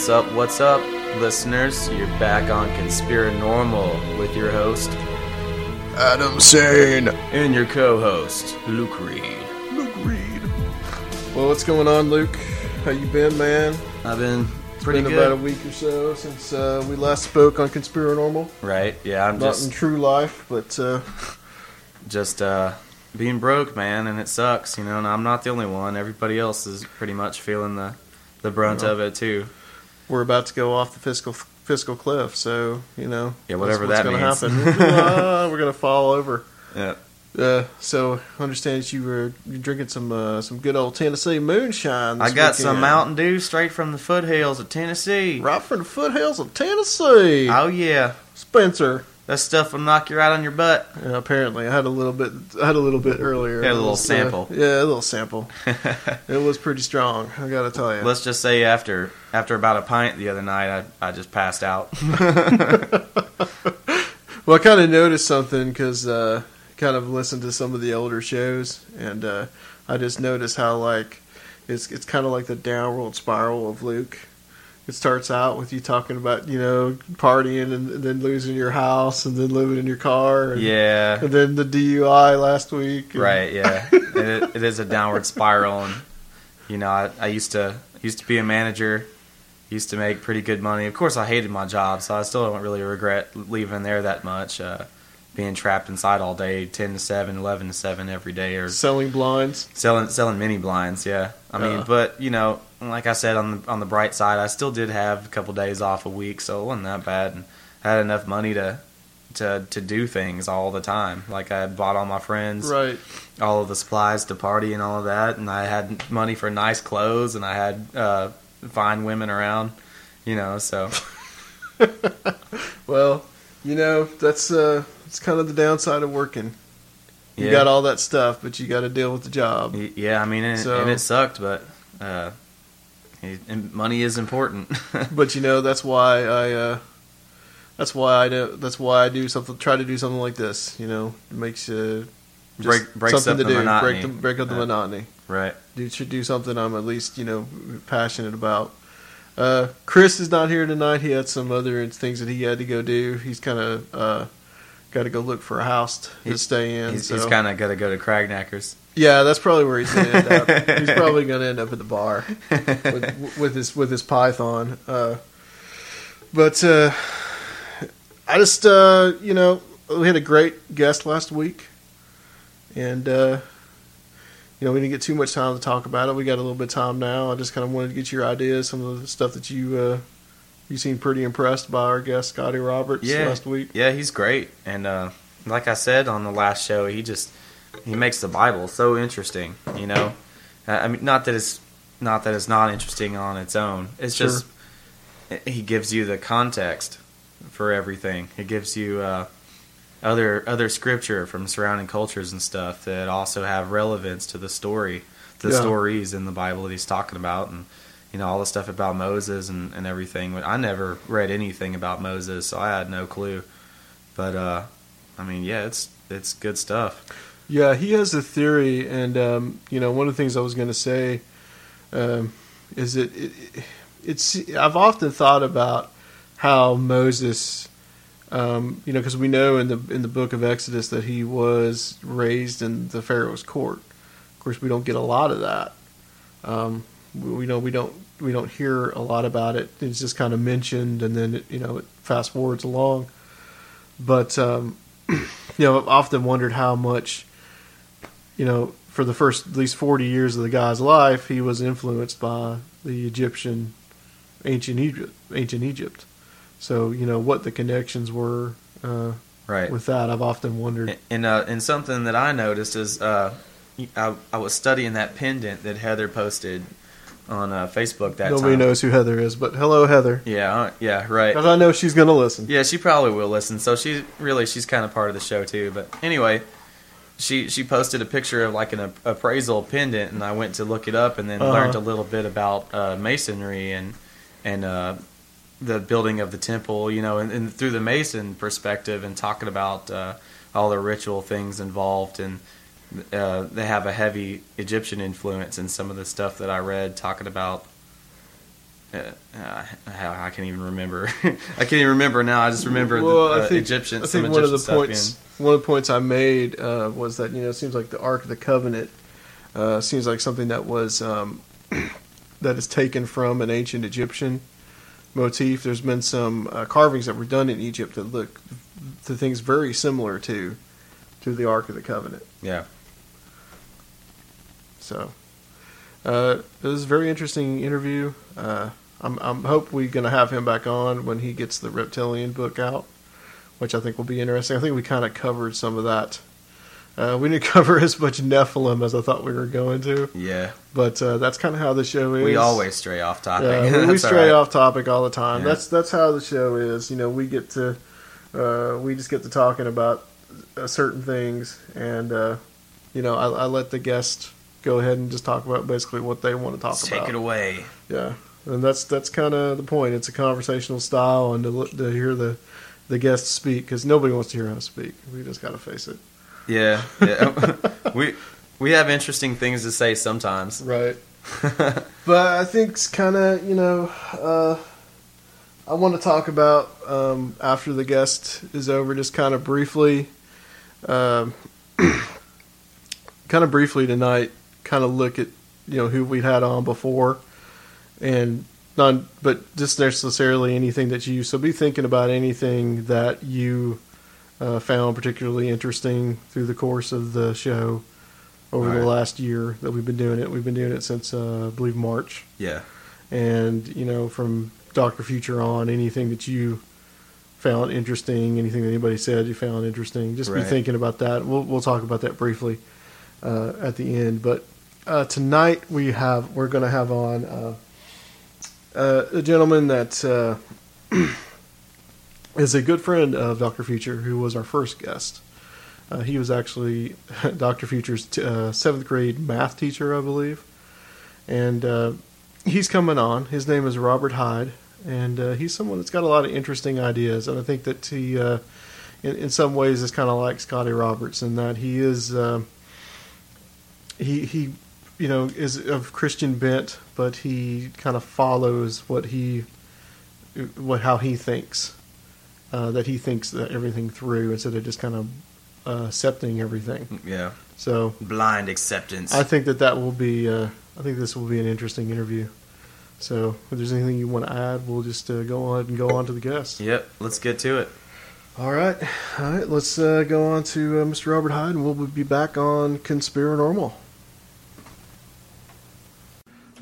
What's up, what's up, listeners? You're back on Conspiranormal with your host, Adam Sane. and your co host, Luke Reed. Luke Reed. Well, what's going on, Luke? How you been, man? I've been pretty been good. about a week or so since uh, we last spoke on Conspiranormal. right? Yeah, I'm Not just in true life, but uh, just uh, being broke, man, and it sucks, you know. And I'm not the only one. Everybody else is pretty much feeling the the brunt Yeah. of it too. We're about to go off the fiscal fiscal cliff. So you know, Yeah, whatever that's that means. gonna happen. Uh, we're gonna fall over. Yeah. Uh, so I understand that you were you drinking some uh, some good old Tennessee moonshine. I got some. Mountain Dew straight from the foothills of Tennessee. right from the foothills of Tennessee. Oh yeah, Spencer. That stuff will knock you right on your butt. Yeah, apparently, I had a little bit. I had a little bit earlier. Had a little was, uh, sample. yeah, a little sample. it was pretty strong. I gotta tell you. Let's just say after after about a pint the other night, I I just passed out. Well, I kind of noticed something because uh, kind of listened to some of the older shows, and uh, I just noticed how like it's it's kind of like the downward spiral of Luke. It starts out with you talking about you know partying and, then losing your house and then living in your car. And, yeah. And then the DUI last week. and- Right, yeah. it, it is a downward spiral, and you know, I, I used to used to be a manager, used to make pretty good money. Of course, I hated my job, so I still don't really regret leaving there that much. Uh, being trapped inside all day, ten to seven, 11 to seven every day, or Selling blinds. selling selling mini blinds. Yeah, I mean, Yeah. but you know, like I said on the on the bright side, I still did have a couple days off a week, so it wasn't that bad, and I had enough money to. To, to do things all the time, like I bought all my friends, Right. all of the supplies to party and all of that, and I had money for nice clothes, and I had uh, fine women around, you know. So Well, you know that's uh, it's kind of the downside of working. You yeah, got all that stuff, but you got to deal with the job. Yeah. I mean, and, So- and it sucked, but uh, it, and money is important. But you know that's why I uh, that's why I do that's why I do something. Try to do something like this. You know, it makes you Break- breaks something up to the do. monotony. Break the, break up the Yeah. monotony. right? Do should do something I'm at least you know passionate about. Uh, Chris is not here tonight. He had some other things that he had to go do. He's kind of uh, got to go look for a house to He's- stay in. He's, so. he's kind of got to go to Cragknackers. Yeah, that's probably where he's going to end up. he's probably going to end up at the bar with, with his with his python. Uh, but uh, I just uh, you know we had a great guest last week, and uh, you know we didn't get too much time to talk about it. We got a little bit of time now. I just kind of wanted to get your ideas, some of the stuff that you uh, you seemed pretty impressed by our guest Scotty Roberts Yeah. last week. Yeah, he's great, and uh, like I said on the last show, he just he makes the Bible so interesting. You know, I mean, not that it's not that it's not interesting on its own. It's Sure. just he gives you the context for everything. It gives you uh, other other scripture from surrounding cultures and stuff that also have relevance to the story, the Yeah. stories in the Bible that he's talking about, and you know all the stuff about Moses and, and everything. I never read anything about Moses, so I had no clue. But uh, I mean, yeah, it's it's good stuff. Yeah, he has a theory, and um, you know, one of the things I was going to say um, is that it, it's. I've often thought about how Moses, um, you know, because we know in the in the book of Exodus that he was raised in the Pharaoh's court. Of course, we don't get a lot of that. Um, we, we know we don't we don't hear a lot about it. It's just kind of mentioned, and then it, you know it fast forwards along. But um, you know, I've often wondered how much, you know, for the first at least forty years of the guy's life, he was influenced by the Egyptian, ancient Egypt, ancient Egypt. So you know what the connections were uh, Right. with that. I've often wondered. And uh, and something that I noticed is uh, I, I was studying that pendant that Heather posted on uh, Facebook that Nobody time. knows who Heather is, but hello, Heather. Yeah, uh, yeah, right. Because I know she's going to listen. Yeah, she probably will listen. So she really she's kind of part of the show too. But anyway, she she posted a picture of like an appraisal pendant, and I went to look it up, and then Uh-huh. learned a little bit about uh, masonry and and uh, the building of the temple. You know, and, and through the Mason perspective, and talking about uh, all the ritual things involved, and uh, they have a heavy Egyptian influence in some of the stuff that I read, talking about. Uh, uh, I can't even remember. I can't even remember now. I just remember well, the uh, I think, Egyptian. I think one of the points, one of the points I made uh, was that you know it seems like the Ark of the Covenant uh, seems like something that was um, that is taken from an ancient Egyptian motif. There's been some uh, carvings that were done in Egypt that look to things very similar to to the Ark of the Covenant. Yeah, So uh, it was a very interesting interview. Uh, I'm, I'm hope we're going to have him back on when he gets the reptilian book out, which I think will be interesting. I think we kind of covered some of that. Uh, we didn't cover as much Nephilim as I thought we were going to, yeah. but uh, that's kind of how the show is. We always stray off topic. yeah, we, we stray right. off topic all the time. Yeah. That's that's how the show is. You know, we get to uh, we just get to talking about uh, certain things, and uh, you know, I, I let the guest go ahead and just talk about basically what they want to talk Let's about. take it away. Yeah, and that's that's kind of the point. It's a conversational style, and to, to hear the the guests speak because nobody wants to hear us speak. We just got to face it. Yeah, yeah. we we have interesting things to say sometimes. Right. but I think it's kind of you know uh, I want to talk about um, after the guest is over, just kind of briefly, um, kind of briefly tonight, kind of look at you know who we'd had on before, and not but just necessarily anything that you so be thinking about anything that you uh, found particularly interesting through the course of the show over the last year that we've been doing it. We've been doing it since uh, I believe March, Yeah, and you know from Doctor Future on, anything that you found interesting, anything that anybody said you found interesting, just be thinking about that. We'll we'll talk about that briefly uh, at the end, but uh, tonight we have we're going to have on uh, a gentleman that uh, is a good friend of Doctor Future, who was our first guest. Uh, he was actually Doctor Future's t- uh, seventh grade math teacher, I believe, and uh, he's coming on. His name is Robert Hyde, and uh, he's someone that's got a lot of interesting ideas. And I think that he, in, in some ways, is kind of like Scotty Roberts in that he is um he he you know is of Christian bent, but he kind of follows what he what how he thinks, uh, that he thinks that everything through instead of just kind of uh, accepting everything. Yeah. So Blind acceptance. I think that that will be. Uh, I think this will be an interesting interview. So if there's anything you want to add, we'll just uh, go on and go on to the guests. yep. Let's get to it. All right, all right. Let's uh, go on to uh, Mr. Robert Hyde, and we'll be back on Conspiranormal.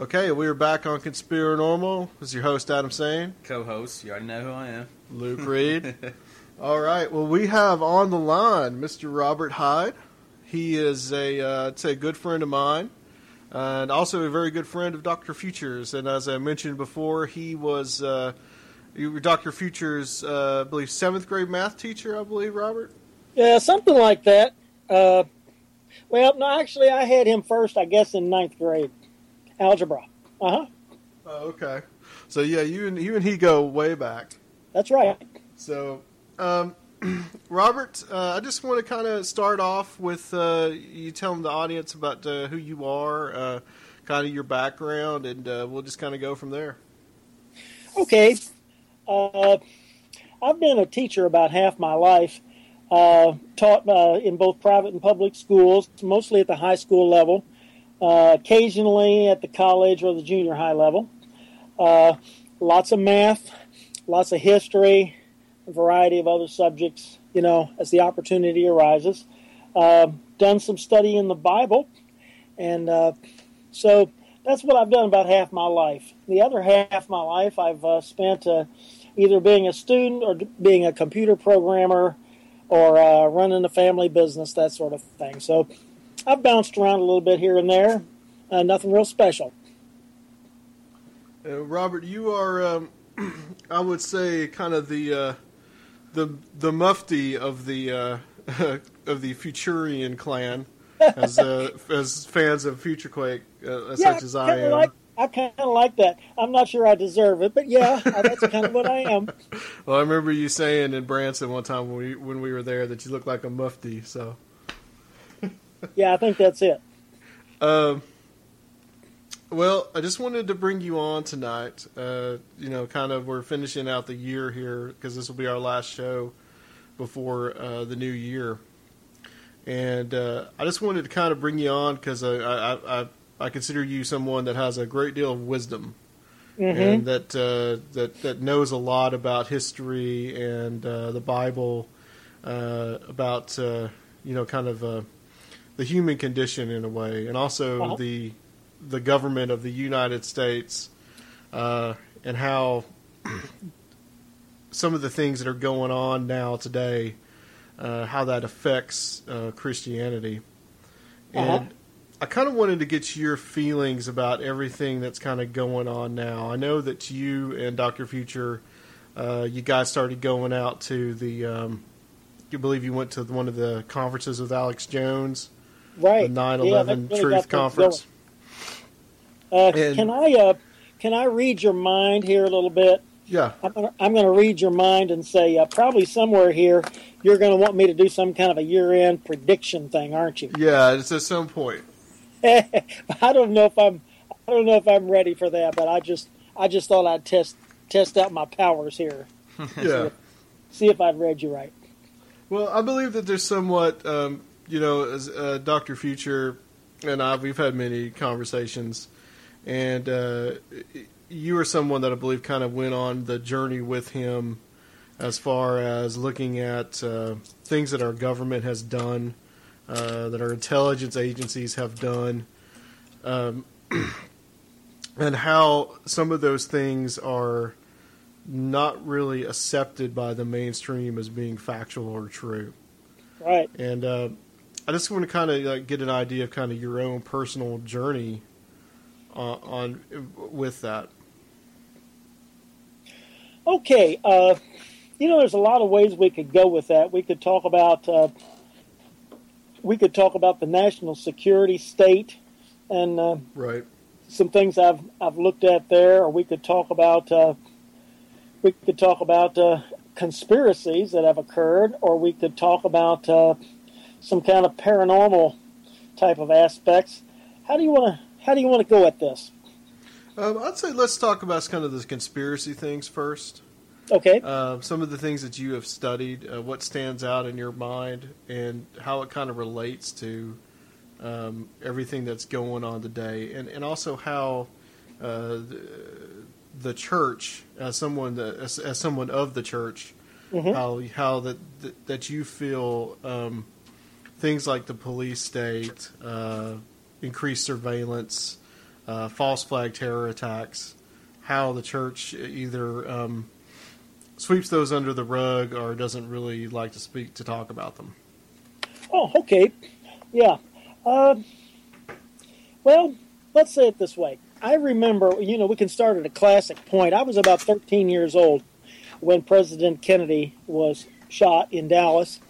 Okay, we are back on Conspiranormal. This is your host Adam Sane, Co-host, you already know who I am. Luke Reed. all right. Well, we have on the line Mr. Robert Hyde. He is a, uh, I'd say, a good friend of mine, and also a very good friend of Doctor Futures. And as I mentioned before, he was. Uh, Dr. Future's, uh, I believe, seventh grade math teacher, I believe, Robert? Yeah, something like that. Uh, well, no, actually, I had him first, I guess, in ninth grade, algebra. Uh huh. Oh, okay. So, yeah, you and, you and he go way back. That's right. So, um, Robert, uh, I just want to kind of start off with uh, you telling the audience about uh, who you are, uh, kind of your background, and uh, we'll just kind of go from there. Okay. Uh, I've been a teacher about half my life. Uh, taught uh, in both private and public schools, mostly at the high school level, uh, occasionally at the college or the junior high level. Uh, lots of math, lots of history, a variety of other subjects, you know, as the opportunity arises. Uh, done some study in the Bible, and uh, so that's what I've done about half my life. The other half of my life I've uh, spent either being a student or being a computer programmer or running a family business, that sort of thing. So I've bounced around a little bit here and there. Uh, nothing real special. Uh, Robert, you are, um, I would say, kind of the uh, the the mufti of the uh, of the Futurian clan, as uh, as fans of FutureQuake, uh, such as I kinda am. Like, I kind of like that. I'm not sure I deserve it, but yeah, that's kind of what I am. Well, I remember you saying in Branson one time when we when we were there that you looked like a mufti. So, Yeah, I think that's it. um, well, I just wanted to bring you on tonight. Uh, you know, kind of we're finishing out the year here because this will be our last show before uh, the new year, and uh, I just wanted to kind of bring you on because I, I I I consider you someone that has a great deal of wisdom. and that uh, that that knows a lot about history and uh, the Bible, uh, about uh, you know kind of uh, the human condition in a way, and also Uh-huh. the the government of the United States, uh, and how some of the things that are going on now today, uh, how that affects uh, Christianity, Uh-huh. and I kind of wanted to get your feelings about everything that's kind of going on now. I know that you and Doctor Future, uh, you guys started going out to the. Um, you believe you went to one of the conferences with Alex Jones, Right. the 9/11 Yeah, that really Truth Conference. Uh, And- can I uh, can I read your mind here a little bit? Yeah, I'm gonna, I'm going to read your mind and say uh, probably somewhere here you're going to want me to do some kind of a year-end prediction thing, aren't you? yeah. It's at some point. I don't know if I'm I don't know if I'm ready for that, but I just I just thought I'd test test out my powers here, Yeah. see if I've read you right. Well, I believe that there's somewhat, um, you know, as uh, Doctor Future and I, we've had many conversations, and uh, you are someone that I believe kind of went on the journey with him, as far as looking at uh, things that our government has done, uh, that our intelligence agencies have done, um, and how some of those things are not really accepted by the mainstream as being factual or true. Right. And uh, I just want to kind of like, get an idea of kind of your own personal journey uh, on with that. Okay. Uh, you know, there's a lot of ways we could go with that. We could talk about uh, we could talk about the national security state and uh, Right. some things I've I've looked at there, or we could talk about uh, we could talk about uh, conspiracies that have occurred, or we could talk about uh, some kind of paranormal type of aspects. How do you want to How do you want to go at this? Um, I'd say let's talk about kind of the conspiracy things first. Okay. Uh, some of the things that you have studied, uh, what stands out in your mind, and how it kind of relates to um, everything that's going on today, and and also how uh, the, the church, as someone that, as, as someone of the church, Mhm. how how that that, that you feel um, things like the police state, uh, increased surveillance, uh, false flag terror attacks, how the church either um, sweeps those under the rug or doesn't really like to speak to talk about them. Oh, okay. Yeah. Uh, well, let's say it this way. I remember, you know, we can start at a classic point. I was about 13 years old when President Kennedy was shot in Dallas.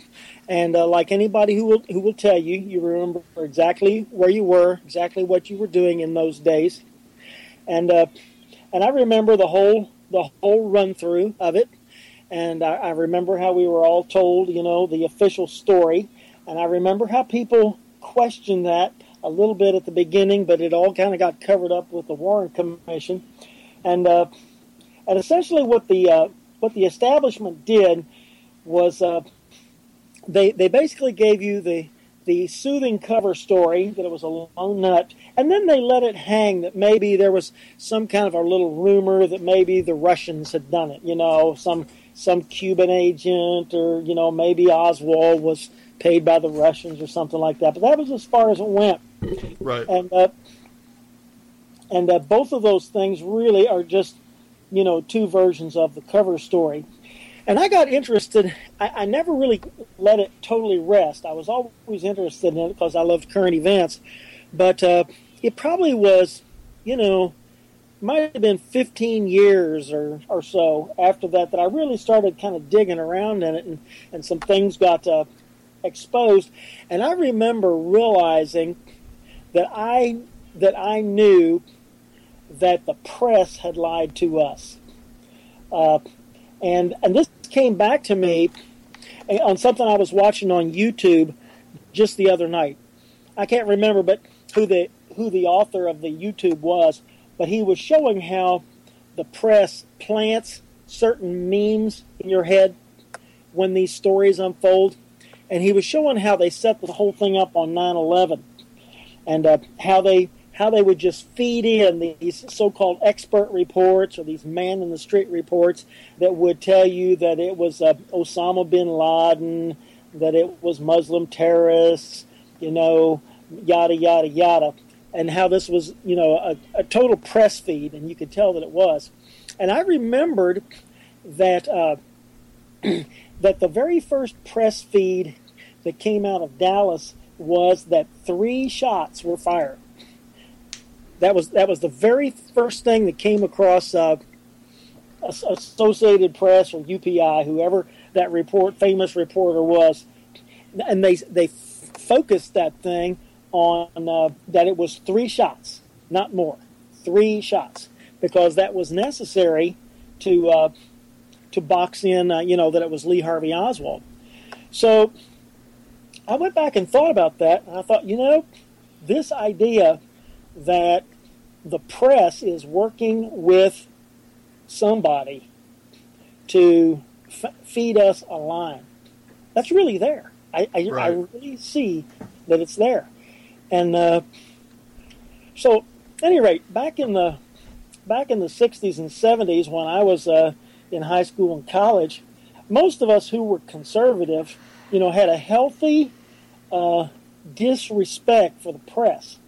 And uh, like anybody who will, who will tell you, you remember exactly where you were, exactly what you were doing in those days. And, uh, and I remember the whole, the whole run through of it. And I, I remember how we were all told, you know, the official story. And I remember how people questioned that a little bit at the beginning, but it all kind of got covered up with the Warren Commission. And uh, and essentially, what the uh, what the establishment did was uh, they they basically gave you the the soothing cover story that it was a lone nut, and then they let it hang that maybe there was some kind of a little rumor that maybe the Russians had done it. You know, some some Cuban agent, or you know, maybe Oswald was paid by the Russians or something like that. But that was as far as it went Right. and uh, and uh, both of those things really are just you know two versions of the cover story and i got interested i, I never really let it totally rest. I was always interested in it because i loved current events. But uh, it probably was you know might have been 15 years or, or so after that that i really started kind of digging around in it and, and some things got uh, exposed. And i remember realizing that I that I knew that the press had lied to us, uh, and and this came back to me on something I was watching on YouTube just the other night. I can't remember, but who the who the author of the YouTube was, but he was showing how the press plants certain memes in your head when these stories unfold, and he was showing how they set the whole thing up on 9/11 and uh, how they how they would just feed in these so-called expert reports or these man in the street reports that would tell you that it was uh, Osama bin Laden, that it was Muslim terrorists, you know, yada yada yada, and how this was you know a, a total press feed, and you could tell that it was. And I remembered that uh, that the very first press feed that came out of Dallas was that three shots were fired. That was that was the very first thing that came across uh, Associated Press or UPI, whoever that report famous reporter was, and they they focused that thing on uh, that it was three shots, not more, three shots, because that was necessary to uh, to box in, uh, you know, that it was Lee Harvey Oswald. So I went back and thought about that, and I thought, you know, this idea that the press is working with somebody to f- feed us a line, that's really there. I, I, I really see that it's there. And uh, so, at any rate, back in the back in the 60s and 70s when I was uh, in high school and college, most of us who were conservative, you know, had a healthy uh, disrespect for the press.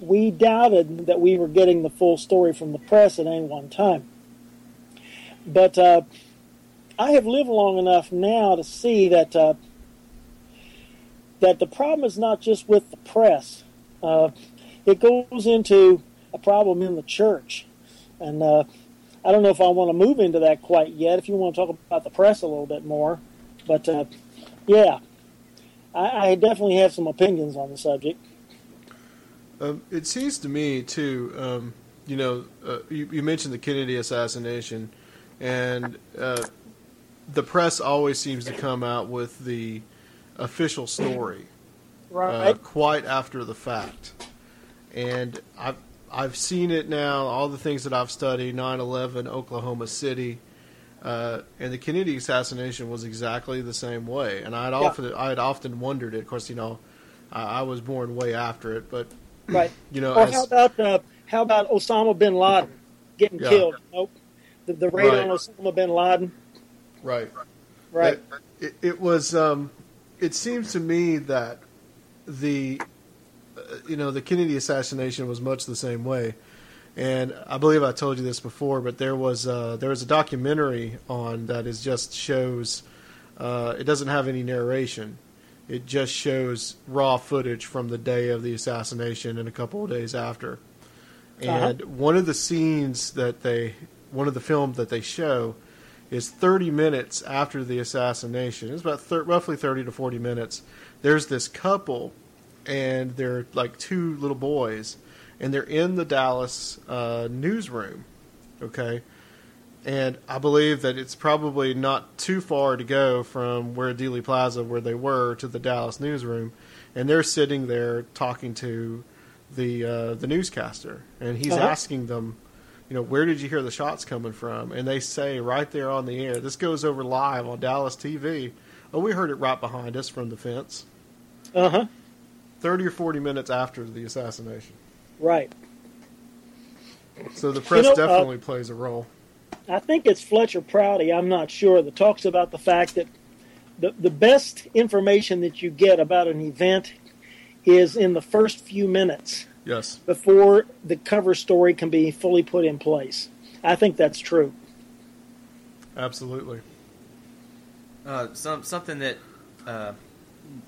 We doubted that we were getting the full story from the press at any one time. But uh, I have lived long enough now to see that uh, that the problem is not just with the press. Uh, it goes into a problem in the church, and uh, I don't know if I want to move into that quite yet. If you want to talk about the press a little bit more, but uh, yeah, I, I definitely have some opinions on the subject. Um, it seems to me too. Um, you know, uh, you, you mentioned the Kennedy assassination, and uh, the press always seems to come out with the official story uh, quite after the fact. And I've I've seen it now. All the things that I've studied, 9/11, Oklahoma City, Uh, and the Kennedy assassination was exactly the same way. And I'd Yeah. often I had often wondered it. Of course, you know, I I was born way after it, but Right. you know, Or as- how about uh, how about Osama bin Laden getting Yeah. killed? Nope. The, the raid Right. on Osama bin Laden. right. Right. It, it was. Um, it seems to me that the, uh, you know, the Kennedy assassination was much the same way, and I believe I told you this before, but there was uh, there was a documentary on that is just shows. Uh, it doesn't have any narration. It just shows raw footage from the day of the assassination and a couple of days after. And one of the scenes that they, one of the films that they show, is 30 minutes after the assassination. It's about thir- roughly 30 to 40 minutes. There's this couple, and they're like two little boys, and they're in the Dallas uh, newsroom. Okay, and I believe that it's probably not too far to go from where Dealey Plaza, where they were, to the Dallas newsroom, and they're sitting there talking to the uh, the newscaster, and he's Uh-huh. asking them, you know, where did you hear the shots coming from? And they say right there on the air, this goes over live on Dallas TV. Oh, we heard it right behind us from the fence. Uh huh. Thirty or forty minutes after the assassination. Right. So the press know, uh, definitely plays a role. I think it's Fletcher Prouty. I'm not sure. That talks about the fact that the the best information that you get about an event is in the first few minutes Yes. before the cover story can be fully put in place. I think that's true. Absolutely. Uh, some something that uh,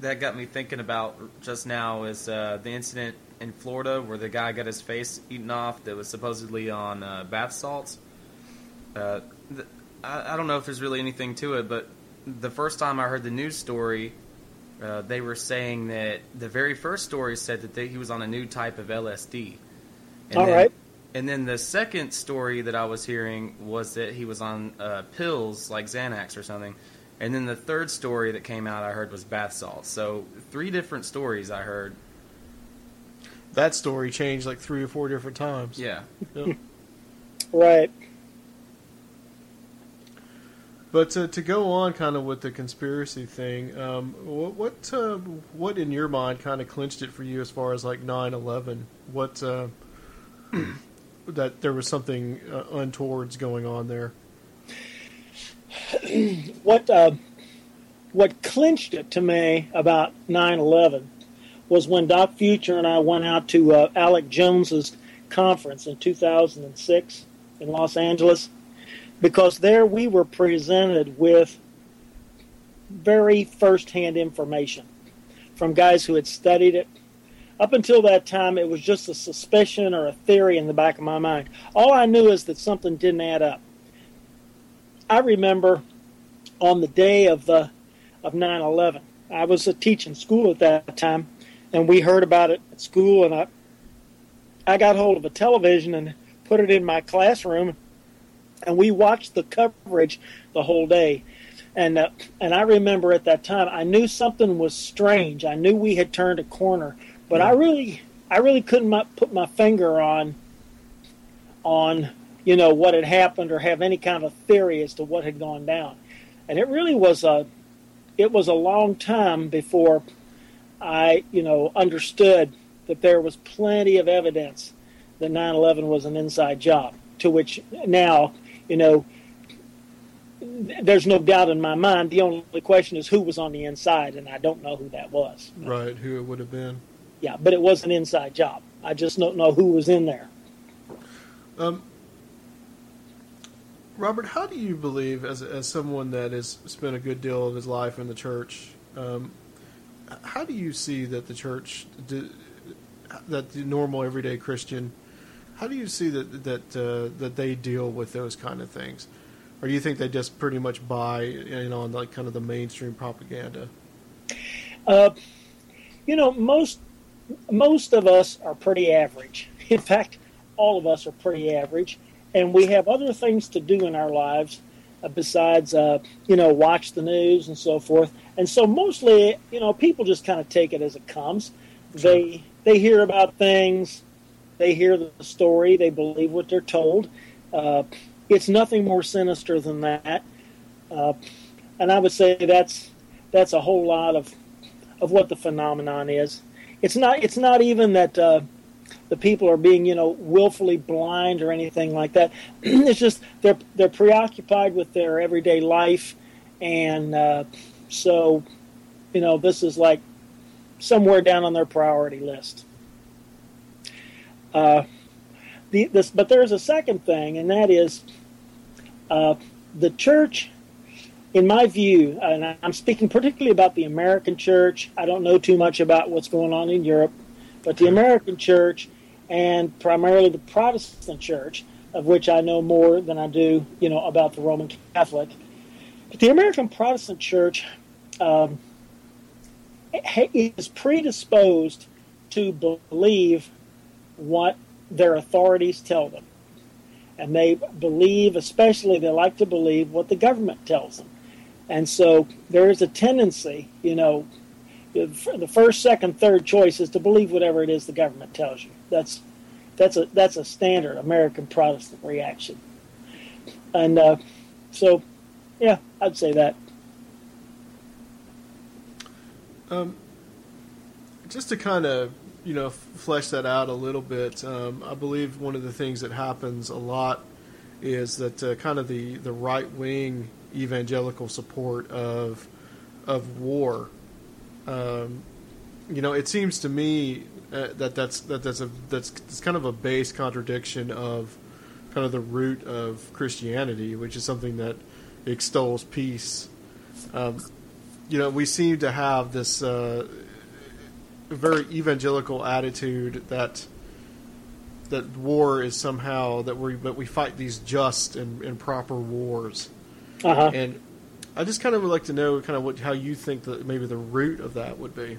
that got me thinking about just now is uh, the incident in Florida where the guy got his face eaten off that was supposedly on uh, bath salts. Uh, th- I, I don't know if there's really anything to it, but the first time I heard the news story, uh, they were saying that the very first story said that they, he was on a new type of LSD. And All then, right. And then the second story that I was hearing was that he was on uh, pills like Xanax or something. And then the third story that came out I heard was bath salts. So three different stories I heard. That story changed like three or four different times. Yeah. Yep. Right. But to, to go on kind of with the conspiracy thing, um, what what, uh, what in your mind kind of clinched it for you as far as like 9-11? What uh, that there was something uh, untowards going on there? What uh, what clinched it to me about 9/11 was when Doc Future and I went out to uh, Alex Jones's conference in 2006 in Los Angeles, because there we were presented with very first-hand information from guys who had studied it. Up until that time, it was just a suspicion or a theory in the back of my mind. All I knew is that something didn't add up. I remember on the day of the of 9/11, I was teaching school at that time, and we heard about it at school, and I I got hold of a television and put it in my classroom, and we watched the coverage the whole day. And uh, and I remember at that time, I knew something was strange. I knew we had turned a corner, but I really I really couldn't put my finger on on you know what had happened or have any kind of a theory as to what had gone down. And it really was a it was a long time before I you know understood that there was plenty of evidence that 9/11 was an inside job. To which now you know there's no doubt in my mind. The only question is who was on the inside, and I don't know who that was. Right, who it would have been. Yeah, but it was an inside job. I just don't know who was in there. Um, Robert, how do you believe, as as someone that has spent a good deal of his life in the church, um, how do you see that the church, that the normal everyday Christian, how do you see that that uh, that they deal with those kind of things, or do you think they just pretty much buy, you know, on like kind of the mainstream propaganda? Uh, you know, most most of us are pretty average. In fact, all of us are pretty average, and we have other things to do in our lives uh, besides, uh, you know, watch the news and so forth. And so, mostly, you know, people just kind of take it as it comes. They they hear about things, they hear the story, they believe what they're told. Uh, it's nothing more sinister than that. Uh, and I would say that's that's a whole lot of of what the phenomenon is. It's not it's not even that uh, the people are being you know willfully blind or anything like that. it's just they're they're preoccupied with their everyday life, and uh, so you know this is like somewhere down on their priority list. Uh, the, this, but there's a second thing, and that is uh, the church, in my view, and I'm speaking particularly about the American church. I don't know too much about what's going on in Europe, but the American church and primarily the Protestant church, of which I know more than I do, you know, about the Roman Catholic. But the American Protestant church um, is predisposed to believe what their authorities tell them. And they believe, especially, they like to believe what the government tells them. And so there is a tendency, you know, the first, second, third choice is to believe whatever it is the government tells you. That's that's a that's a standard American Protestant reaction. And uh, so, yeah, I'd say that. Um, just to kind of you know flesh that out a little bit, um, I believe one of the things that happens a lot is that uh, kind of the the right wing evangelical support of of war. Um, you know, it seems to me uh, that that's that that's a that's, that's kind of a base contradiction of kind of the root of Christianity, which is something that extols peace. Um, you know, we seem to have this uh, very evangelical attitude that that war is somehow that we that we fight these just and, and proper wars. Uh-huh. And I just kind of would like to know kind of what how you think that maybe the root of that would be.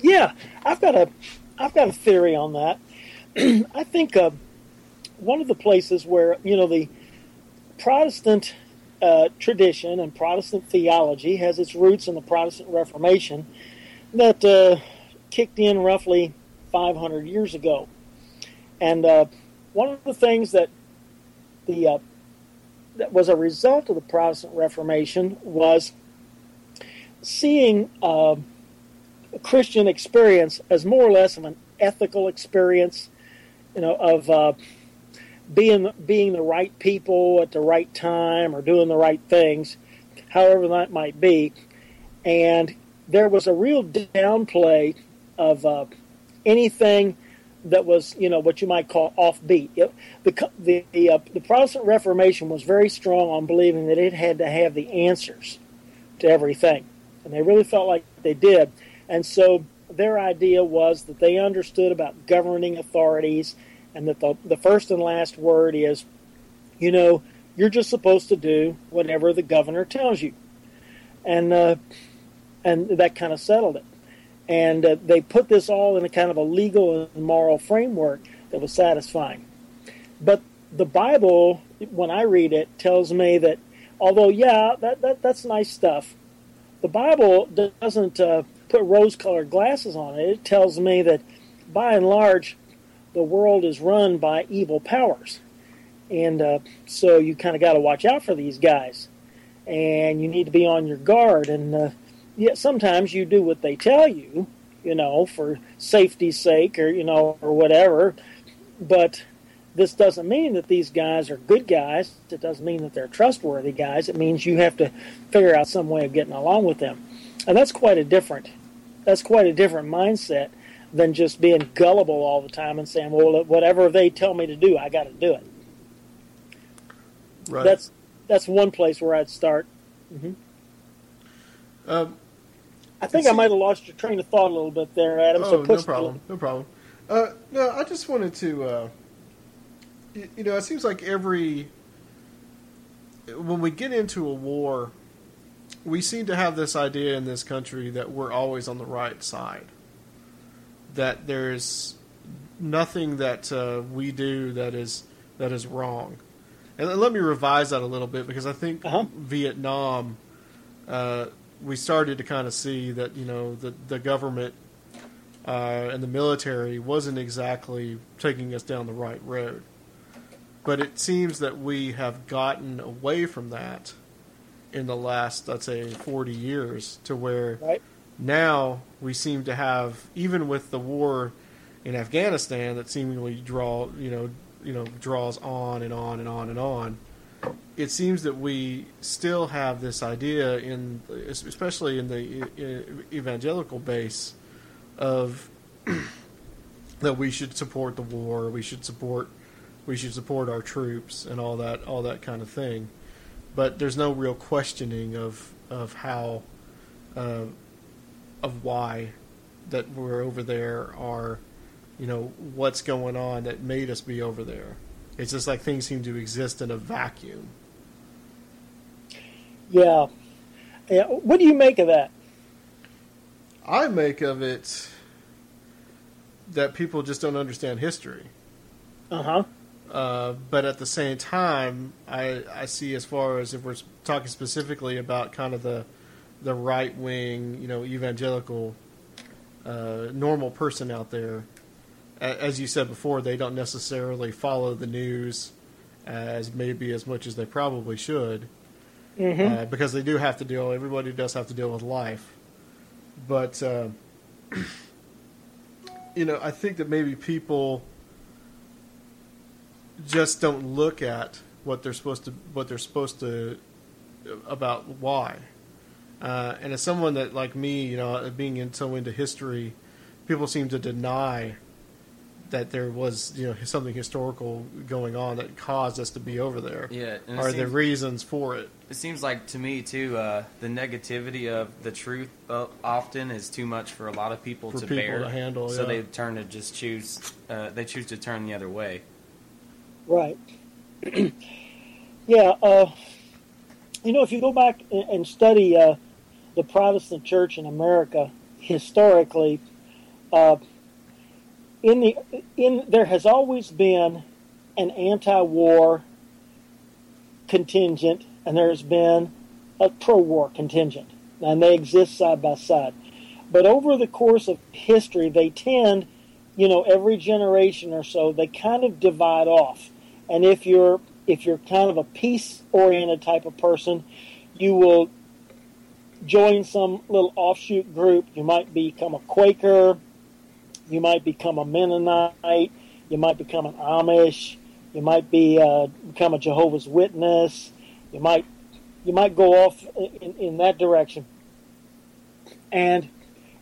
Yeah, I've got a I've got a theory on that. I think uh, one of the places where you know the Protestant uh, tradition and Protestant theology has its roots in the Protestant Reformation that uh, kicked in roughly 500 years ago. And uh, one of the things that the uh, that was a result of the Protestant Reformation was seeing uh, Christian experience as more or less of an ethical experience, you know, of uh, being being the right people at the right time or doing the right things, however that might be, and there was a real downplay of uh, anything that was, you know, what you might call offbeat. It, the the the, uh, the Protestant Reformation was very strong on believing that it had to have the answers to everything, and they really felt like they did. And so their idea was that they understood about governing authorities, and that the the first and last word is, you know, you're just supposed to do whatever the governor tells you, and uh, and that kind of settled it. And uh, they put this all in a kind of a legal and moral framework that was satisfying. But the Bible, when I read it, tells me that although, yeah, that, that that's nice stuff, the Bible doesn't uh, put rose colored glasses on it. It tells me that by and large, the world is run by evil powers. And uh, so you kind of got to watch out for these guys. And you need to be on your guard. And yeah, sometimes you do what they tell you, you know, for safety's sake or, you know, or whatever. But this doesn't mean that these guys are good guys. It doesn't mean that they're trustworthy guys. It means you have to figure out some way of getting along with them. And that's quite a different that's quite a different mindset than just being gullible all the time and saying, "Well, whatever they tell me to do, I got to do it." Right. That's that's one place where I'd start. Mm-hmm. Um, I think I might have lost your train of thought a little bit there, Adam. Oh, so no problem. No problem. Uh, no, I just wanted to. Uh, you, you know, it seems like every when we get into a war, we seem to have this idea in this country that we're always on the right side. That there's nothing that uh, we do that is that is wrong. And let me revise that a little bit because I think Uh-huh. Vietnam, uh, we started to kind of see that you know the the government uh, and the military wasn't exactly taking us down the right road. but it seems that we have gotten away from that in the last, let's say, 40 years to where Right. now we seem to have, even with the war in Afghanistan that seemingly draw, you know, you know, draws on and on and on and on. It seems that we still have this idea in, especially in the evangelical base, of that we should support the war, we should support, we should support our troops and all that, all that kind of thing. But there's no real questioning of of how, uh, of why that we're over there are, you know, what's going on that made us be over there. It's just like things seem to exist in a vacuum. Yeah. yeah. What do you make of that? I make of it that people just don't understand history. Uh huh. Uh, but at the same time, I I see as far as if we're talking specifically about kind of the the right wing, you know, evangelical, uh, normal person out there, as you said before, they don't necessarily follow the news as maybe as much as they probably should, uh, because they do have to deal. Everybody does have to deal with life, but uh, you know, I think that maybe people just don't look at what they're supposed to what they're supposed to about why. Uh, and as someone that like me, you know, being in, so into history, people seem to deny that there was you know something historical going on that caused us to be over there. Yeah, and Are there seems- reasons for it? It seems like to me too, uh, the negativity of the truth uh, often is too much for a lot of people For to people bear. to handle, so yeah. they turn to just choose. Uh, they choose to turn the other way. Right. yeah. Uh, you know, if you go back and and study uh, the Protestant Church in America historically, uh, in the in there has always been an anti-war contingent, and there has been a pro-war contingent, and they exist side by side. But over the course of history, they tend, you know, every generation or so, they kind of divide off. And if you're if you're kind of a peace-oriented type of person, you will join some little offshoot group. You might become a Quaker. You might become a Mennonite. You might become an Amish. You might be uh, become a Jehovah's Witness. You might you might go off in, in that direction. And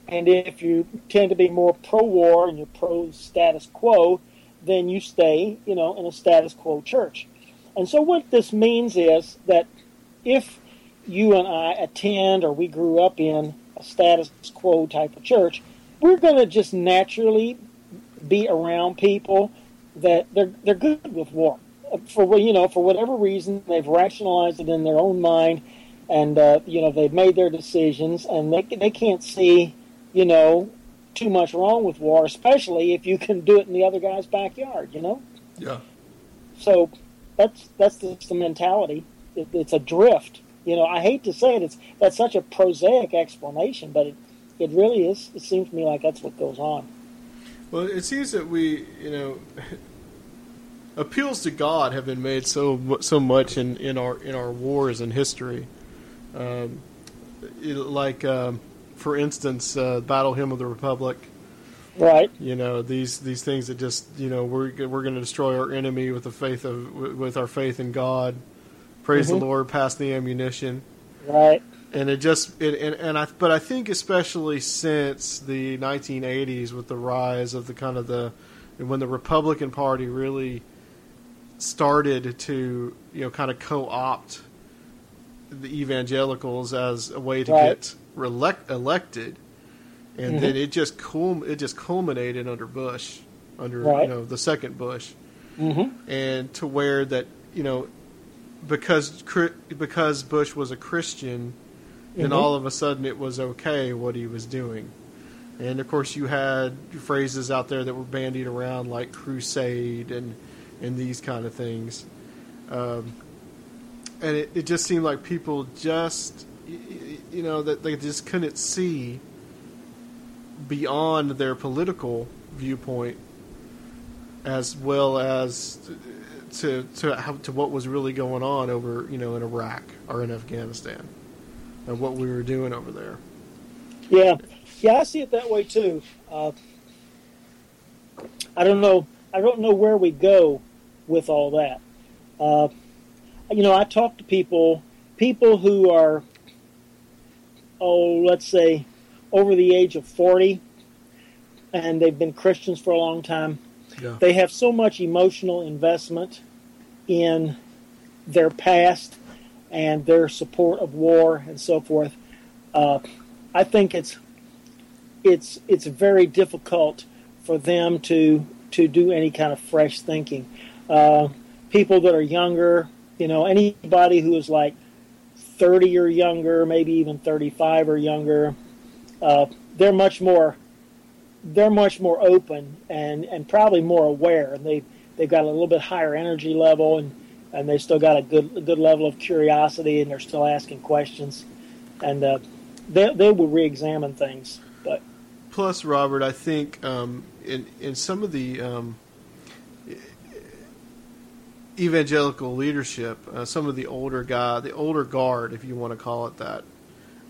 and if you tend to be more pro-war and you're pro-status quo, then you stay, you know, in a status quo church. And so what this means is that if you and I attend or we grew up in a status quo type of church, we're going to just naturally be around people that they're they're good with war. For you know for whatever reason they've rationalized it in their own mind and uh, you know they've made their decisions and they they can't see you know too much wrong with war especially if you can do it in the other guy's backyard you know? Yeah. so that's that's just the mentality. It, it's a drift. You know I hate to say it it's that's such a prosaic explanation but it it really is it seems to me like that's what goes on Well, it seems that we, you know, appeals to God have been made so so much in, in our in our wars and history. Um, it- like, um, for instance, uh, Battle Hymn of the Republic. right You know, these these things that just you know we're we're going to destroy our enemy with the faith of with our faith in God. Praise Mhm. the Lord, pass the ammunition right and it just it, and, and I but I think especially since the 1980s with the rise of the kind of the when the Republican Party really started to you know kind of co-opt the evangelicals as a way to Right. get relect, elected and Mhm. then it just cul- it just culminated under Bush under Right. you know the second Bush mm-hmm. and to where that you know because because Bush was a Christian, then Mhm. all of a sudden it was okay what he was doing, and of course you had phrases out there that were bandied around like crusade and and these kind of things, um, and it, it just seemed like people just you know that they just couldn't see beyond their political viewpoint as well as to to how, to what was really going on over you know in Iraq or in Afghanistan, and what we were doing over there. Yeah, yeah, I see it that way too. Uh, I don't know. I don't know where we go with all that. Uh, you know, I talk to people, people who are, oh, let's say, over the age of forty, and they've been Christians for a long time. Yeah. They have so much emotional investment in their past and their support of war and so forth. Uh, I think it's it's it's very difficult for them to to do any kind of fresh thinking. Uh, people that are younger, you know, anybody who is like 30 or younger, maybe even 35 or younger, uh, they're much more they're much more open and, and probably more aware, and they they've got a little bit higher energy level, and, and they still got a good a good level of curiosity, and they're still asking questions, and uh, they they will re-examine things. But plus, Robert, I think um, in in some of the um, evangelical leadership, uh, some of the older guy, the older guard, if you want to call it that,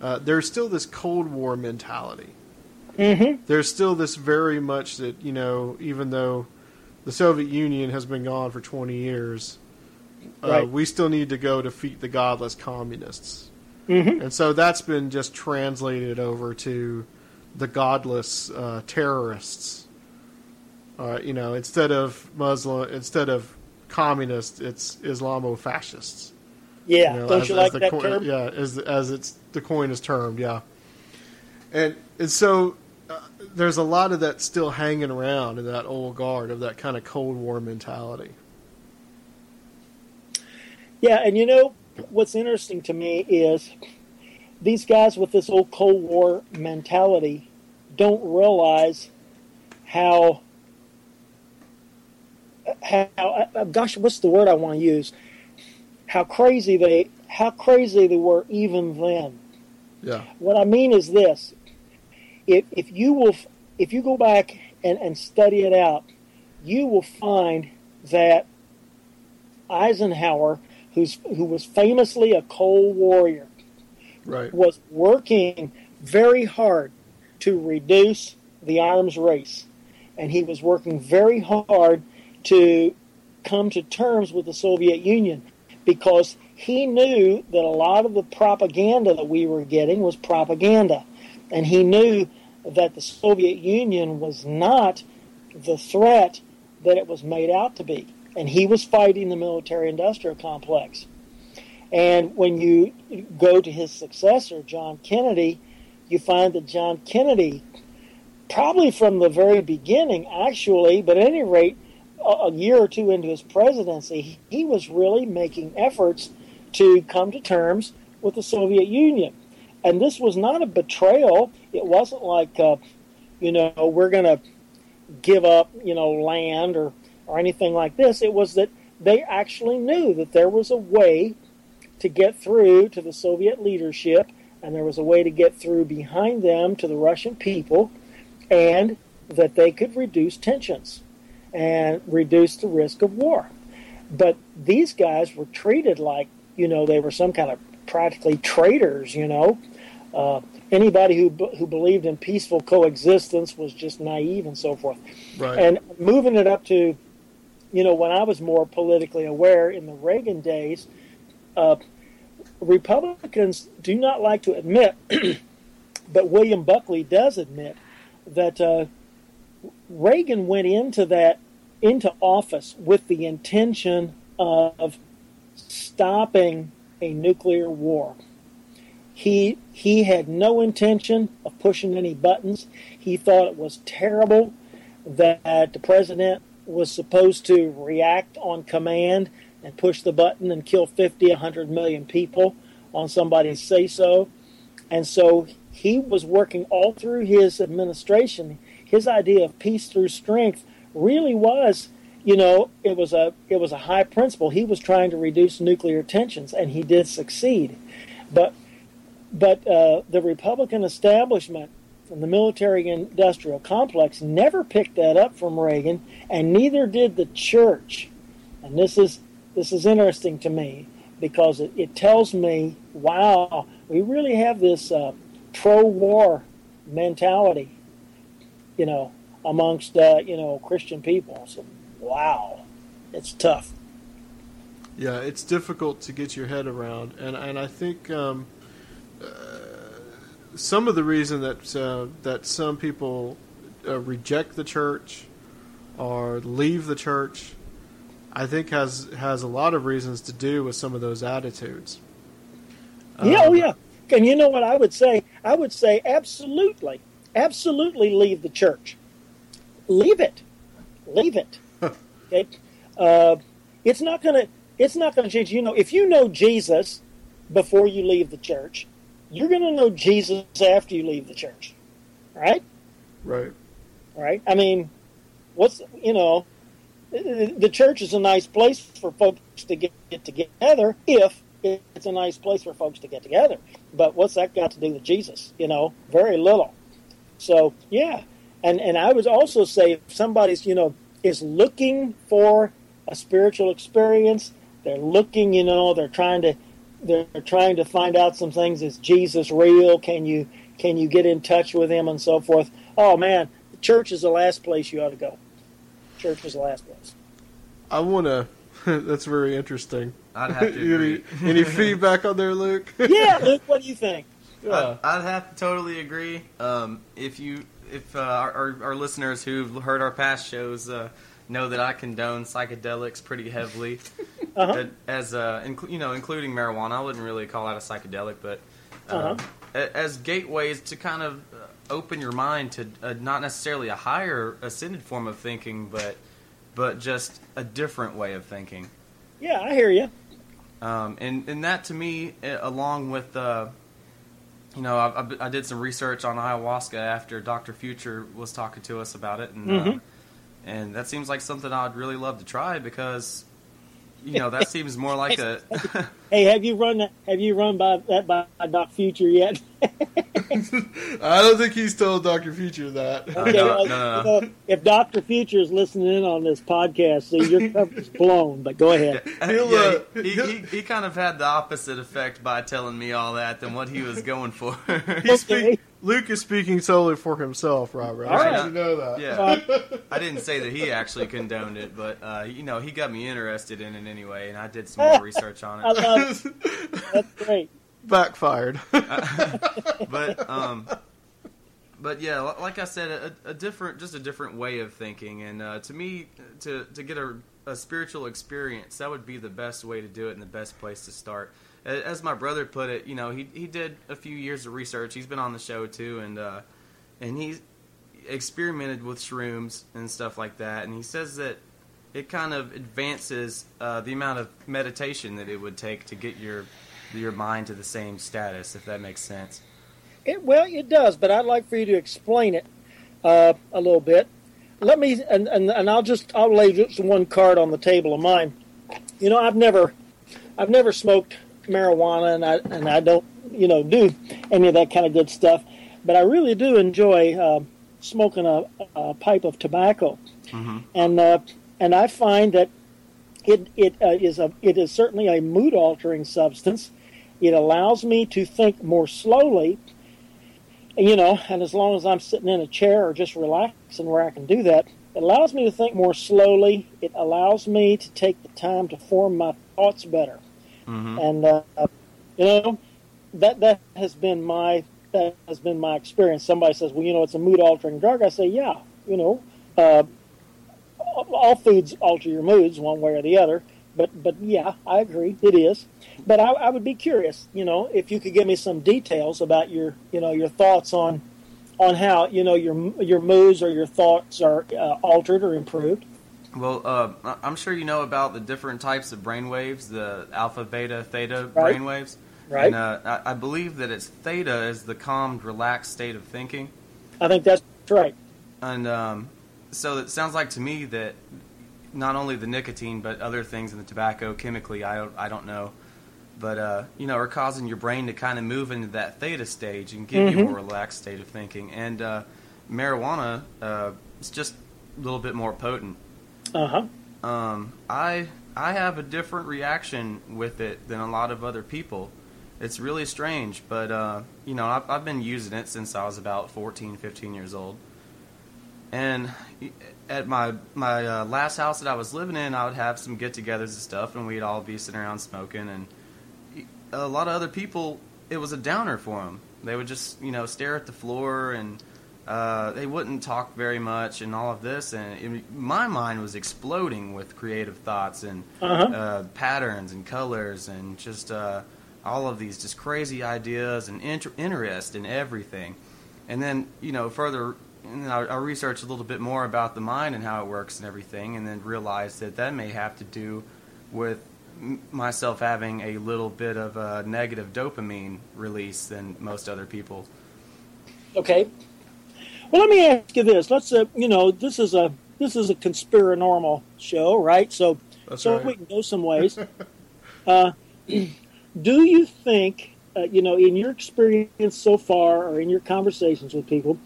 uh, there's still this Cold War mentality. mm-hmm. There's still this very much that you know, even though the Soviet Union has been gone for 20 years, uh, Right. we still need to go defeat the godless communists. Mm-hmm. And so that's been just translated over to the godless uh, terrorists. Uh, you know, instead of Muslim, instead of communists, it's Islamo-fascists. yeah, You know, don't as- you like that coin- term? Yeah, as as it's the coin is termed, yeah. And and so uh, there's a lot of that still hanging around in that old guard of that kind of Cold War mentality. Yeah, and you know what's interesting to me is these guys with this old Cold War mentality don't realize how how uh, gosh, what's the word I want to use? How crazy they how crazy they were even then. Yeah, What I mean is this: if if you will if you go back and, and study it out, you will find that Eisenhower, who's who was famously a cold warrior, right. was working very hard to reduce the arms race, and he was working very hard to come to terms with the Soviet Union because he knew that a lot of the propaganda that we were getting was propaganda, and he knew that the Soviet Union was not the threat that it was made out to be, and he was fighting the military-industrial complex. And when you go to his successor, John Kennedy, you find that John Kennedy, probably from the very beginning, actually, but at any rate, a, year or two into his presidency, he, he was really making efforts to come to terms with the Soviet Union. And this was not a betrayal. It wasn't like, uh, you know, we're going to give up, you know, land or, or anything like this. It was that they actually knew that there was a way to get through to the Soviet leadership, and there was a way to get through behind them to the Russian people, and that they could reduce tensions and reduce the risk of war. But these guys were treated like, you know, they were some kind of practically traitors, you know. Uh, anybody who, who believed in peaceful coexistence was just naive and so forth. Right. And moving it up to, you know, when I was more politically aware in the Reagan days, uh, Republicans do not like to admit, but William Buckley does admit that uh, Reagan went into that into office with the intention of stopping a nuclear war. He he had no intention of pushing any buttons. He thought it was terrible that the president was supposed to react on command and push the button and kill 50, 100 million people on somebody's say so. And so he was working all through his administration. His idea of peace through strength really was, you know, it was a it was a high principle. He was trying to reduce nuclear tensions, and he did succeed. But but uh, the Republican establishment and the military industrial complex never picked that up from Reagan, and neither did the church. and this is this is interesting to me because it, it tells me, wow, we really have this uh, pro-war mentality, you know, amongst uh, you know Christian people. So, wow, it's tough. Yeah, it's difficult to get your head around, and and I think um, uh, some of the reason that uh, that some people uh, reject the church or leave the church, I think has has a lot of reasons to do with some of those attitudes. yeah, oh yeah, and you know what I would say? I would say absolutely, absolutely leave the church. Leave it, leave it. okay, uh, it's not gonna it's not gonna change. You know, if you know Jesus before you leave the church, you're gonna know Jesus after you leave the church, right? Right. Right. I mean, what's you know, the church is a nice place for folks to get, get together if it's a nice place for folks to get together. But what's that got to do with Jesus? You know, very little. So yeah, and and I would also say if somebody's you know is looking for a spiritual experience, they're looking, you know, they're trying to they're trying to find out some things. Is Jesus real? Can you can you get in touch with him and so forth? Oh man, the church is the last place you ought to go. Church is the last place. I want to. That's very interesting. I'd have to any, agree. any feedback on there, Luke? Yeah, Luke, what do you think? Yeah. I'd, I'd have to totally agree. Um, if you, if uh, our, our, our listeners who've heard our past shows uh, know that I condone psychedelics pretty heavily, Uh-huh. as uh, inclu- you know, including marijuana. I wouldn't really call that a psychedelic, but uh, Uh-huh. a- as gateways to kind of open your mind to uh, not necessarily a higher ascended form of thinking, but but just a different way of thinking. Yeah, I hear you. Um, and and that to me, uh, along with uh, you know, I, I, I did some research on ayahuasca after Doctor Future was talking to us about it, and uh, Mhm. and that seems like something I'd really love to try because you know that seems more like a Hey, have you run? Have you run by that by Doc Future yet? I don't think he's told Doctor Future that. Okay, no, uh, no. you know, if Doctor Future is listening in on this podcast, so your cover's blown. But go ahead. He'll, yeah, uh, he, he, he'll- he, he kind of had the opposite effect by telling me all that than what he was going for. He's Okay. speak, Luke is speaking solely for himself, Robert. All I right. want you know that. Yeah, I didn't say that he actually condoned it, but uh, you know he got me interested in it anyway, and I did some more research on I it. love it. That's great. Backfired. But um, but yeah, like I said, a, a different, just a different way of thinking, and uh, to me, to to get a, a spiritual experience, that would be the best way to do it and the best place to start. As my brother put it, you know, he he did a few years of research. He's been on the show too, and uh, and he experimented with shrooms and stuff like that, and he says that it kind of advances uh, the amount of meditation that it would take to get your your mind to the same status, if that makes sense. It, well, it does, but I'd like for you to explain it uh, a little bit. Let me, and, and, and I'll just I'll lay just one card on the table of mine. You know, I've never, I've never smoked marijuana, and I and I don't, you know, do any of that kind of good stuff. But I really do enjoy uh, smoking a, a pipe of tobacco, and uh, and I find that it it uh, is a it is certainly a mood altering substance. It allows me to think more slowly you know, and as long as I'm sitting in a chair or just relaxing where I can do that, it allows me to think more slowly. It allows me to take the time to form my thoughts better. And uh, you know, that that has been my that has been my experience. Somebody says, "Well, you know, it's a mood altering drug." I say, "Yeah, you know, uh, all foods alter your moods one way or the other." But but yeah, I agree, it is. But I, I would be curious, you know, if you could give me some details about your, you know, your thoughts on, on how you know your your moods or your thoughts are uh, altered or improved. Well, uh, I'm sure you know about the different types of brain waves, the alpha, beta, theta Right. brain waves. Right. And uh, I, I believe that it's theta is the calmed, relaxed state of thinking. I think that's right. And um, so it sounds like to me that not only the nicotine, but other things in the tobacco, chemically, I don't, I don't know, but uh, you know, are causing your brain to kind of move into that theta stage and give you a more relaxed state of thinking. And uh, marijuana uh, is just a little bit more potent. Uh huh. Um, I I have a different reaction with it than a lot of other people. It's really strange, but uh, you know, I've, I've been using it since I was about 14, 15 years old. And at my my uh, last house that I was living in, I would have some get-togethers and stuff, and we'd all be sitting around smoking. And a lot of other people, it was a downer for them. They would just you know stare at the floor and uh, they wouldn't talk very much and all of this. And it, my mind was exploding with creative thoughts and Uh-huh. uh, patterns and colors and just uh, all of these just crazy ideas and inter- interest in everything. And then you know further, and I, I researched a little bit more about the mind and how it works and everything, and then realized that that may have to do with myself having a little bit of a negative dopamine release than most other people. Okay. Well, let me ask you this. Let's, uh, you know, this is a this is a conspiranormal show, right? So, That's so right. we can go some ways. uh, do you think, uh, you know, in your experience so far, or in your conversations with people,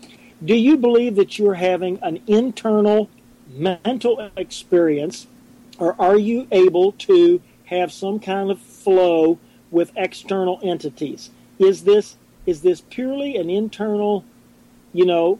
do you believe that you're having an internal mental experience, or are you able to have some kind of flow with external entities? Is this is this purely an internal, you know,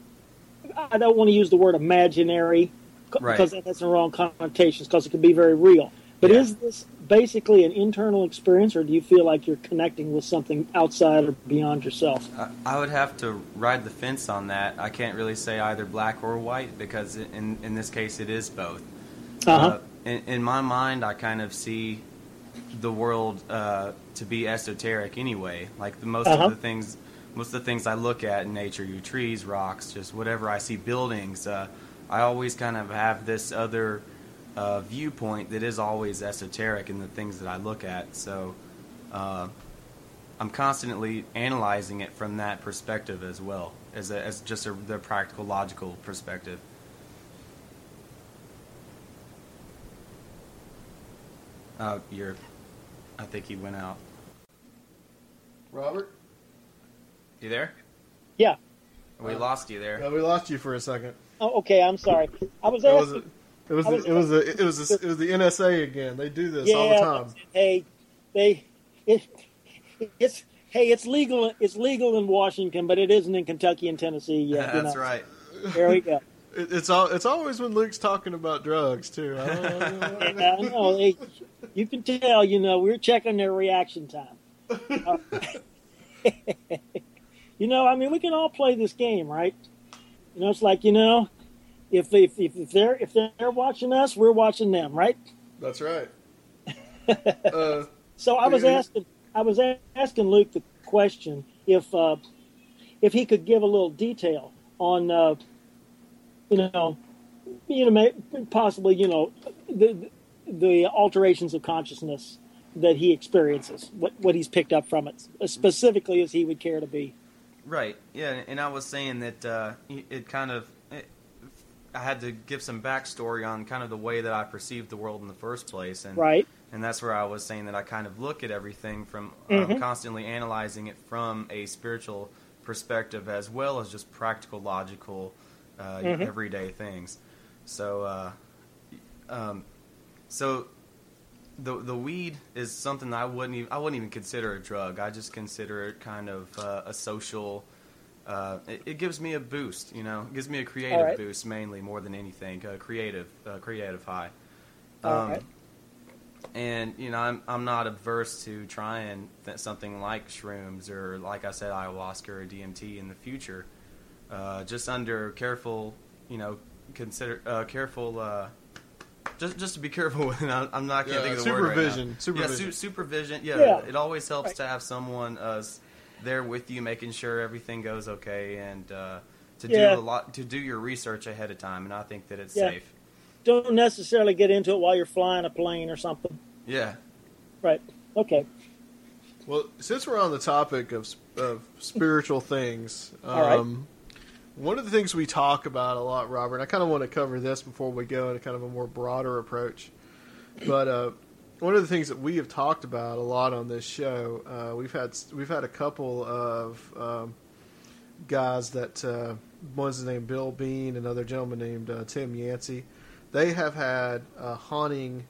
I don't want to use the word imaginary Right. because that has the wrong connotations because it can be very real. But Yeah. is this basically an internal experience, or do you feel like you're connecting with something outside or beyond yourself? I, I would have to ride the fence on that. I can't really say either black or white because in in this case it is both. Uh-huh. Uh, in, in my mind, I kind of see the world uh, to be esoteric anyway. Like the most Uh-huh. of the things, most of the things I look at in nature, you trees, rocks, just whatever I see, buildings. Uh, I always kind of have this other uh, viewpoint that is always esoteric in the things that I look at. So. Uh, I'm constantly analyzing it from that perspective as well, as a, as just a, the practical, logical perspective. Uh, you're, I think he went out. Robert? You there? Yeah. We lost you there. Yeah, we lost you for a second. Oh, okay. I'm sorry. I was It was, asking. it was, I was- the, it was, the, it was, the, it was the NSA again. They do this all the time. Hey, they. It, it's hey, it's legal. It's legal in Washington, but it isn't in Kentucky and Tennessee yet. you That's know. right. There we go. It, it's all, it's always when Luke's talking about drugs too. I. Yeah, I know. They, you can tell. You know, we're checking their reaction time. Uh, you know, I mean, we can all play this game, right? You know, it's like you know, if if if, they're if they're watching us, we're watching them, right? That's right. Uh, So I was asking, I was asking Luke the question if uh, if he could give a little detail on, uh, you know, you know, possibly, you know, the the alterations of consciousness that he experiences, what what he's picked up from it, specifically as he would care to be. Right. Yeah, and I was saying that uh, it kind of. It, I had to give some backstory on kind of the way that I perceived the world in the first place, and Right. and that's where I was saying that I kind of look at everything from Mhm. um, constantly analyzing it from a spiritual perspective as well as just practical, logical, uh, Mhm. everyday things. So, uh, um, so the the weed is something that I wouldn't even I wouldn't even consider a drug. I just consider it kind of uh, a social. Uh, it, it gives me a boost, you know. It gives me a creative right. boost mainly more than anything. A creative, uh, creative high. Um, right. and you know I'm I'm not averse to trying th- something like shrooms or like I said ayahuasca or DMT in the future, uh, just under careful you know consider uh, careful uh, just just to be careful with it. I- I'm not I can't Yeah, think of the word right now. supervision, supervision. Yeah, su- supervision. Yeah, Yeah. it always helps Right. to have someone uh, there with you, making sure everything goes okay, and uh, to Yeah. do a lot to do your research ahead of time. And I think that it's Yeah. safe. Don't necessarily get into it while you're flying a plane or something. Yeah. Right. Okay. Well, since we're on the topic of, of spiritual things, All right. One of the things we talk about a lot, Robert, I kind of want to cover this before we go into kind of a more broader approach. But uh, one of the things that we have talked about a lot on this show, uh, we've had we've had a couple of um, guys that uh, one's named Bill Bean, another gentleman named uh, Tim Yancey. They have had uh, haunting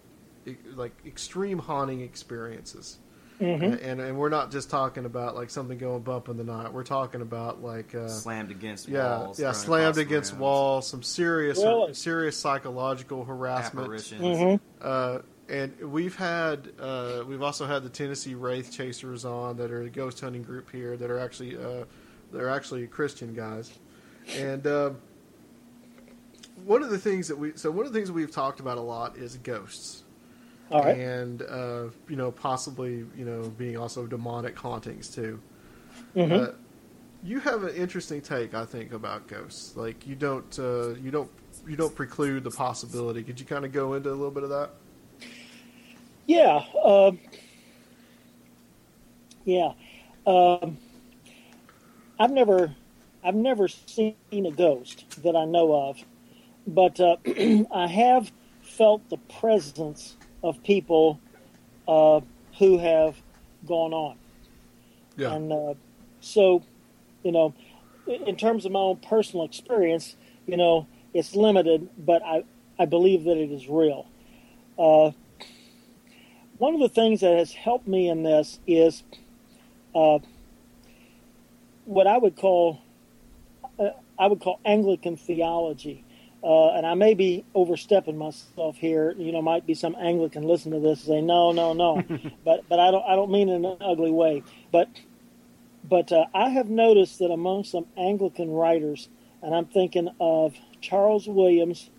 like extreme haunting experiences. Mhm. And and we're not just talking about like something going bump in the night. We're talking about like uh, Slammed against yeah, walls. yeah, thrown slammed against rooms, walls, some serious Really? serious psychological harassment. Apparitions. Mhm. Uh, and we've had uh, we've also had the Tennessee Wraith Chasers on that are a ghost hunting group here that are actually uh, they're actually Christian guys, and uh, one of the things that we so one of the things we've talked about a lot is ghosts All right. and uh, you know possibly you know being also demonic hauntings too. Mhm. Uh, you have an interesting take, I think, about ghosts. Like you don't uh, you don't you don't preclude the possibility. Could you kind of go into a little bit of that? Yeah. Um, yeah. Um, I've never, I've never seen a ghost that I know of, but uh, I have felt the presence of people uh, who have gone on, Yeah. and uh, so, you know, in terms of my own personal experience, you know, it's limited, but I, I believe that it is real. Uh, one of the things that has helped me in this is uh, what I would call uh, I would call Anglican theology, uh, and I may be overstepping myself here. You know, might be some Anglican listen to this and say no, no, no, but but I don't I don't mean it in an ugly way. But but uh, I have noticed that among some Anglican writers, and I'm thinking of Charles Williams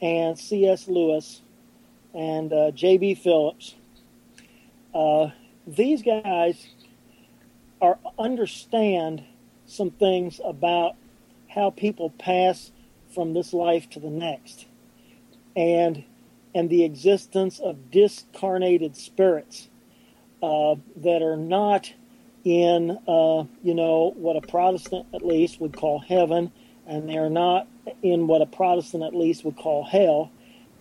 and C.S. Lewis and uh, J.B. Phillips. Uh, these guys are understand some things about how people pass from this life to the next, and and the existence of discarnated spirits uh, that are not in uh, you know what a Protestant at least would call heaven, and they're not in what a Protestant at least would call hell.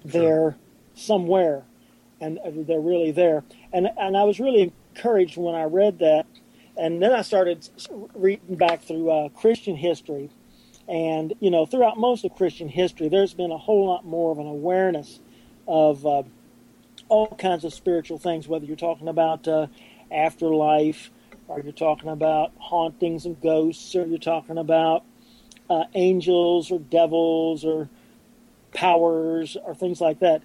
They're somewhere, and they're really there. And and I was really encouraged when I read that, and then I started reading back through uh, Christian history, and you know throughout most of Christian history, there's been a whole lot more of an awareness of uh, all kinds of spiritual things, whether you're talking about uh, afterlife, or you're talking about hauntings and ghosts, or you're talking about uh, angels or devils or powers or things like that.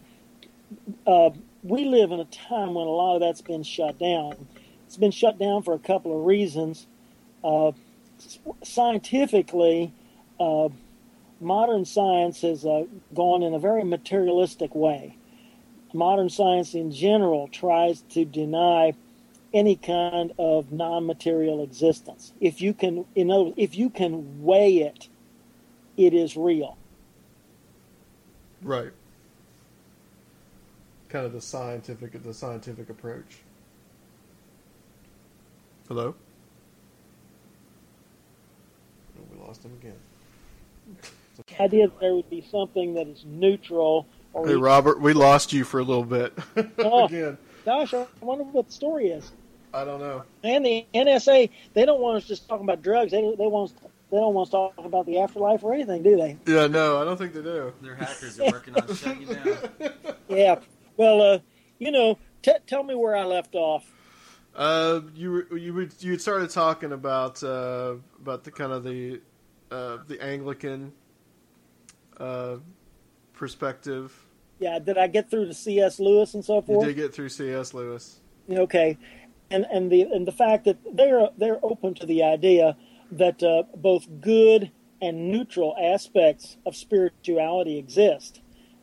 Uh, we live in a time when a lot of that's been shut down. It's been shut down for a couple of reasons. Uh, scientifically, uh, modern science has uh, gone in a very materialistic way. Modern science in general tries to deny any kind of non-material existence. If you can, in other, if you can weigh it, it is real. Right. Kind of the scientific the scientific approach. Hello? Oh, we lost him again. The idea that there would be something that is neutral or Hey Robert, we lost you for a little bit. Oh. again. gosh, I wonder what the story is. I don't know. And the NSA, they don't want us just talking about drugs. They they want us, they don't want us talking about the afterlife or anything, do they? Yeah, no, I don't think they do. They're hackers They're working on shutting you down. Yeah. Well, uh, you know, t- tell me where I left off. Uh, you were, you were, you had started talking about uh, about the kind of the uh, the Anglican uh, perspective. Yeah, did I get through to C.S. Lewis and so forth? You did get through C.S. Lewis. Okay, and and the and the fact that they're they're open to the idea that uh, both good and neutral aspects of spirituality exist.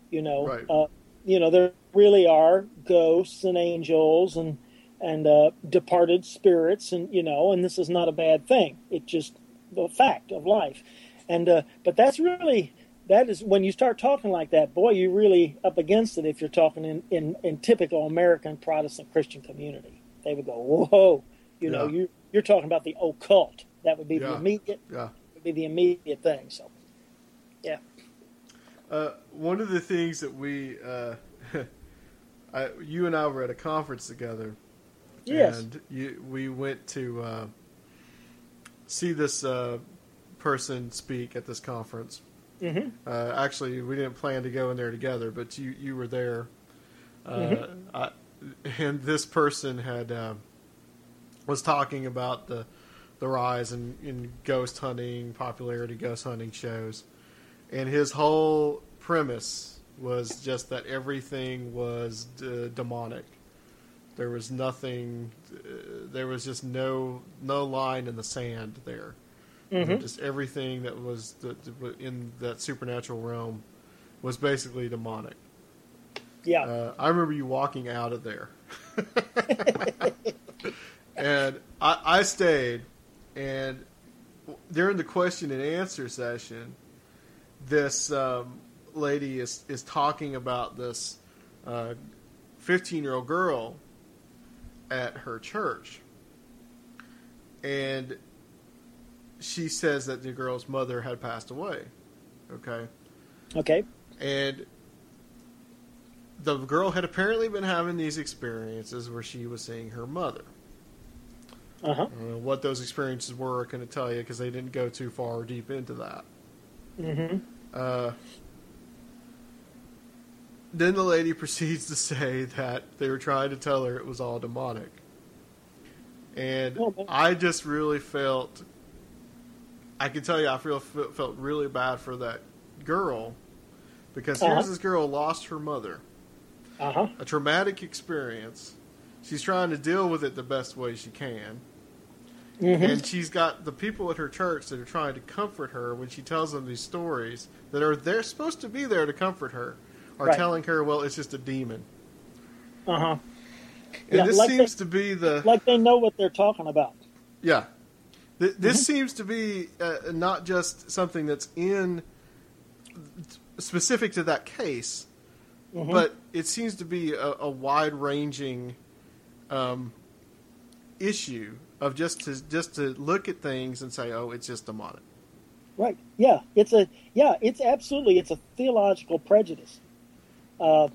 You know, Right. uh, you know there really are ghosts and angels and and uh, departed spirits, and you know, and this is not a bad thing. It just the fact of life, and uh, but that's really. That is when you start talking like that, boy, you're really up against it if you're talking in, in, in typical American Protestant Christian community. They would go, Whoa, you know, Yeah. you you're talking about the occult. That would be the immediate Yeah. would be the immediate thing. So yeah. Uh, one of the things that we, uh, I, you and I were at a conference together, Yes. and you, we went to uh, see this uh, person speak at this conference. hmm Uh, actually, we didn't plan to go in there together, but you you were there. Uh, I, and this person had uh, was talking about the the rise in, in ghost hunting popularity, ghost hunting shows, and his whole premise was just that everything was d- demonic. There was nothing. Uh, there was just no no line in the sand there. Mhm. Just everything that was the, the- in that supernatural realm was basically demonic. Yeah. Uh, I remember you walking out of there, and I, I stayed. And during the question and answer session, this um, lady is is talking about this fifteen year old girl at her church, and she says that the girl's mother had passed away. Okay, okay. and the girl had apparently been having these experiences where she was seeing her mother. Uh huh. I don't what those experiences were. I couldn't tell you because they didn't go too far deep into that. hmm Uh, then the lady proceeds to say that they were trying to tell her it was all demonic. And. I just really felt, I can tell you, I feel felt really bad for that girl because Uh-huh. here's this girl lost her mother, Uh huh. a traumatic experience. She's trying to deal with it the best way she can. hmm And she's got the people at her church that are trying to comfort her when she tells them these stories that are they're supposed to be there to comfort her, are Right. telling her, well, it's just a demon. Uh huh. And Yeah, this like seems they- to be the Like they know what they're talking about. yeah. Th- this Mm-hmm. seems to be uh, not just something that's in specific to that case, Mhm. but it seems to be a, a wide ranging um, issue of just to just to look at things and say, oh, it's just demonic. Right. Yeah. It's a yeah. It's absolutely it's a theological prejudice. Uh,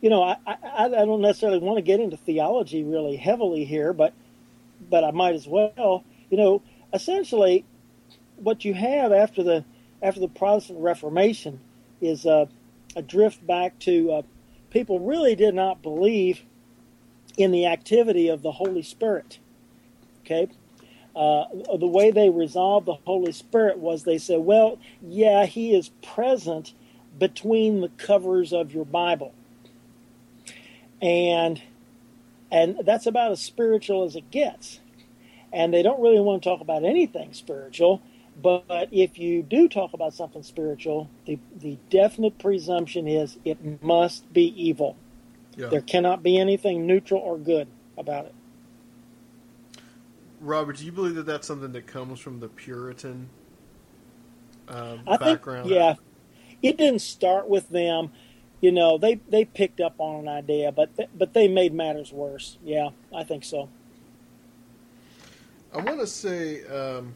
you know, I, I I don't necessarily want to get into theology really heavily here, but but I might as well. You know, essentially, what you have after the after the Protestant Reformation is uh, a drift back to uh, people really did not believe in the activity of the Holy Spirit. Okay, uh, the way they resolved the Holy Spirit was they said, well, yeah, He is present between the covers of your Bible, and and that's about as spiritual as it gets. And they don't really want to talk about anything spiritual, but if you do talk about something spiritual, the the definite presumption is it must be evil. Yeah. There cannot be anything neutral or good about it. Robert, do you believe that that's something that comes from the Puritan um, I background? think, yeah, it didn't start with them. You know, they they picked up on an idea, but th- but they made matters worse. Yeah, I think so. I want to say um,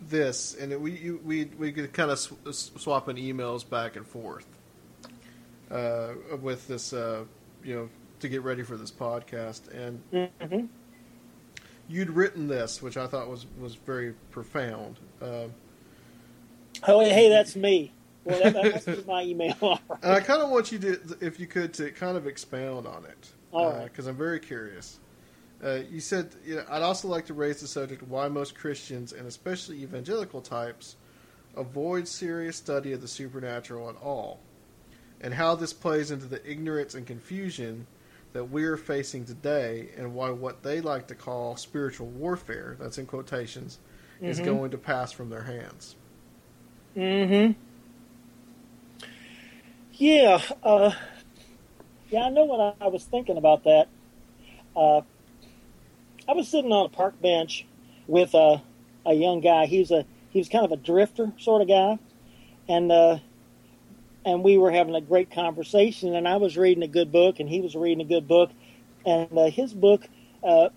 this, and we you, we we could kind of sw- swapping emails back and forth uh, with this, uh, you know, to get ready for this podcast. And hmm you'd written this, which I thought was was very profound. Um Oh, hey, that's me. Well, that, that must my email. Right. And I kind of want you to, if you could, to kind of expound on it, right. because I'm very curious. Uh, you said, you know, I'd also like to raise the subject of why most Christians, and especially evangelical types, avoid serious study of the supernatural at all, and how this plays into the ignorance and confusion that we're facing today, and why what they like to call spiritual warfare, that's in quotations, is Mhm. going to pass from their hands. Mm-hmm. Yeah, uh, yeah, I know what I, I was thinking about that. Uh, I was sitting on a park bench with a a young guy. He was a he was kind of a drifter sort of guy, and uh, and we were having a great conversation. And I was reading a good book, and he was reading a good book, and uh, his book uh,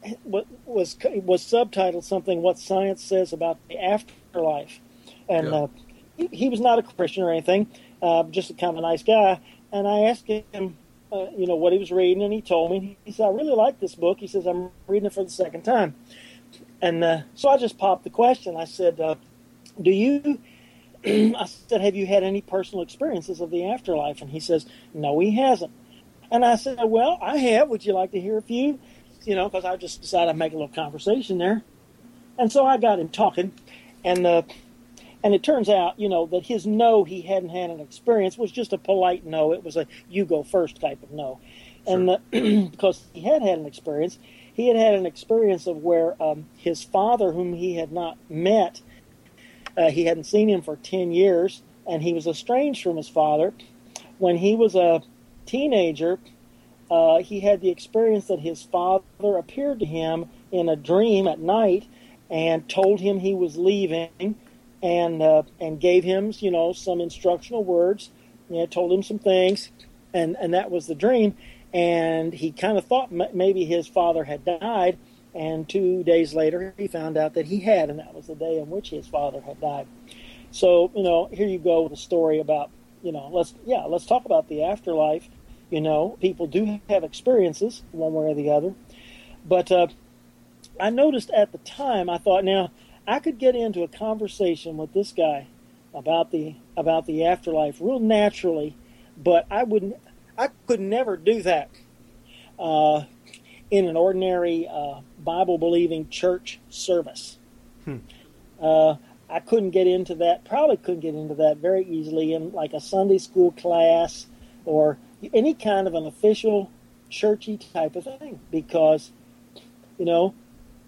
was was subtitled something "What Science Says About the Afterlife," and Yeah. He, he was not a Christian or anything, uh, just kind of a nice guy. And I asked him, uh, you know, what he was reading, and he told me. He said, "I really like this book." He says, "I'm reading it for the second time," and uh, so I just popped the question. I said, uh, "Do you I said, Have you had any personal experiences of the afterlife? And he says, No, he hasn't. And I said, Well, I have. Would you like to hear a few? You know, because I just decided I'd make a little conversation there. And so I got him talking. And uh, and it turns out, you know, that his no, he hadn't had an experience, was just a polite no. It was a you go first type of no. Sure. And uh, because he had had an experience, he had had an experience of where um, his father, whom he had not met, uh, he hadn't seen him for 10 years, and he was estranged from his father. When he was a teenager, uh, he had the experience that his father appeared to him in a dream at night and told him he was leaving and uh, and gave him you know some instructional words. You know, told him some things and and that was the dream. And he kind of thought maybe his father had died and two days later he found out that he had and that was the day on which his father had died. So you know here you go with a story about you know let's yeah let's talk about the afterlife. You know people do have experiences one way or the other. But uh, i noticed at the time i thought now I could get into a conversation with this guy about the about the afterlife real naturally, but I wouldn't. I could never do that uh, in an ordinary uh, Bible believing church service. Hmm. Uh, I couldn't get into that. Probably couldn't get into that very easily in like a Sunday school class or any kind of an official churchy type of thing because you know,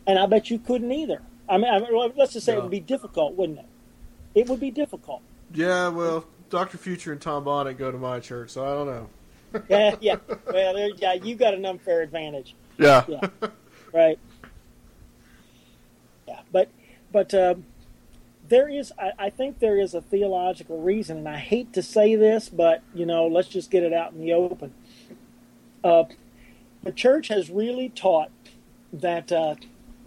and I bet you couldn't either. I mean, I mean let's just say it would be difficult, wouldn't it? It would be difficult. Yeah, well, Doctor Future and Tom Bonnet go to my church, so I don't know. yeah, yeah. Well, yeah, you got an unfair advantage. Yeah. Yeah. right. Yeah, but but um, there is, I, I think there is a theological reason, and I hate to say this, but you know, let's just get it out in the open. Uh, the church has really taught that uh,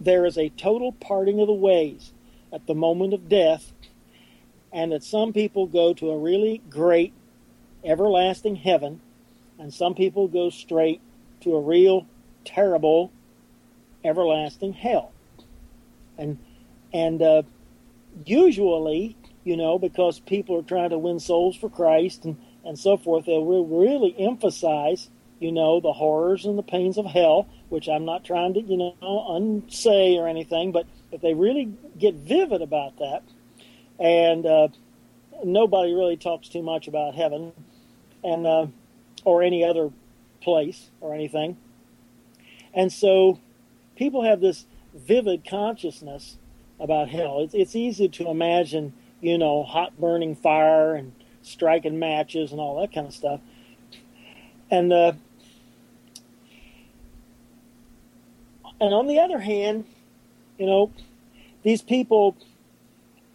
there is a total parting of the ways at the moment of death, and that some people go to a really great everlasting heaven, and some people go straight to a real terrible everlasting hell. And and uh, usually, you know, because people are trying to win souls for Christ and, and so forth, they'll really emphasize you know, the horrors and the pains of hell, which I'm not trying to, you know, unsay or anything, but, but they really get vivid about that. And uh, nobody really talks too much about heaven and uh, or any other place or anything. And so people have this vivid consciousness about hell. It's, it's easy to imagine, you know, hot burning fire and striking matches and all that kind of stuff. And uh, And on the other hand, you know, these people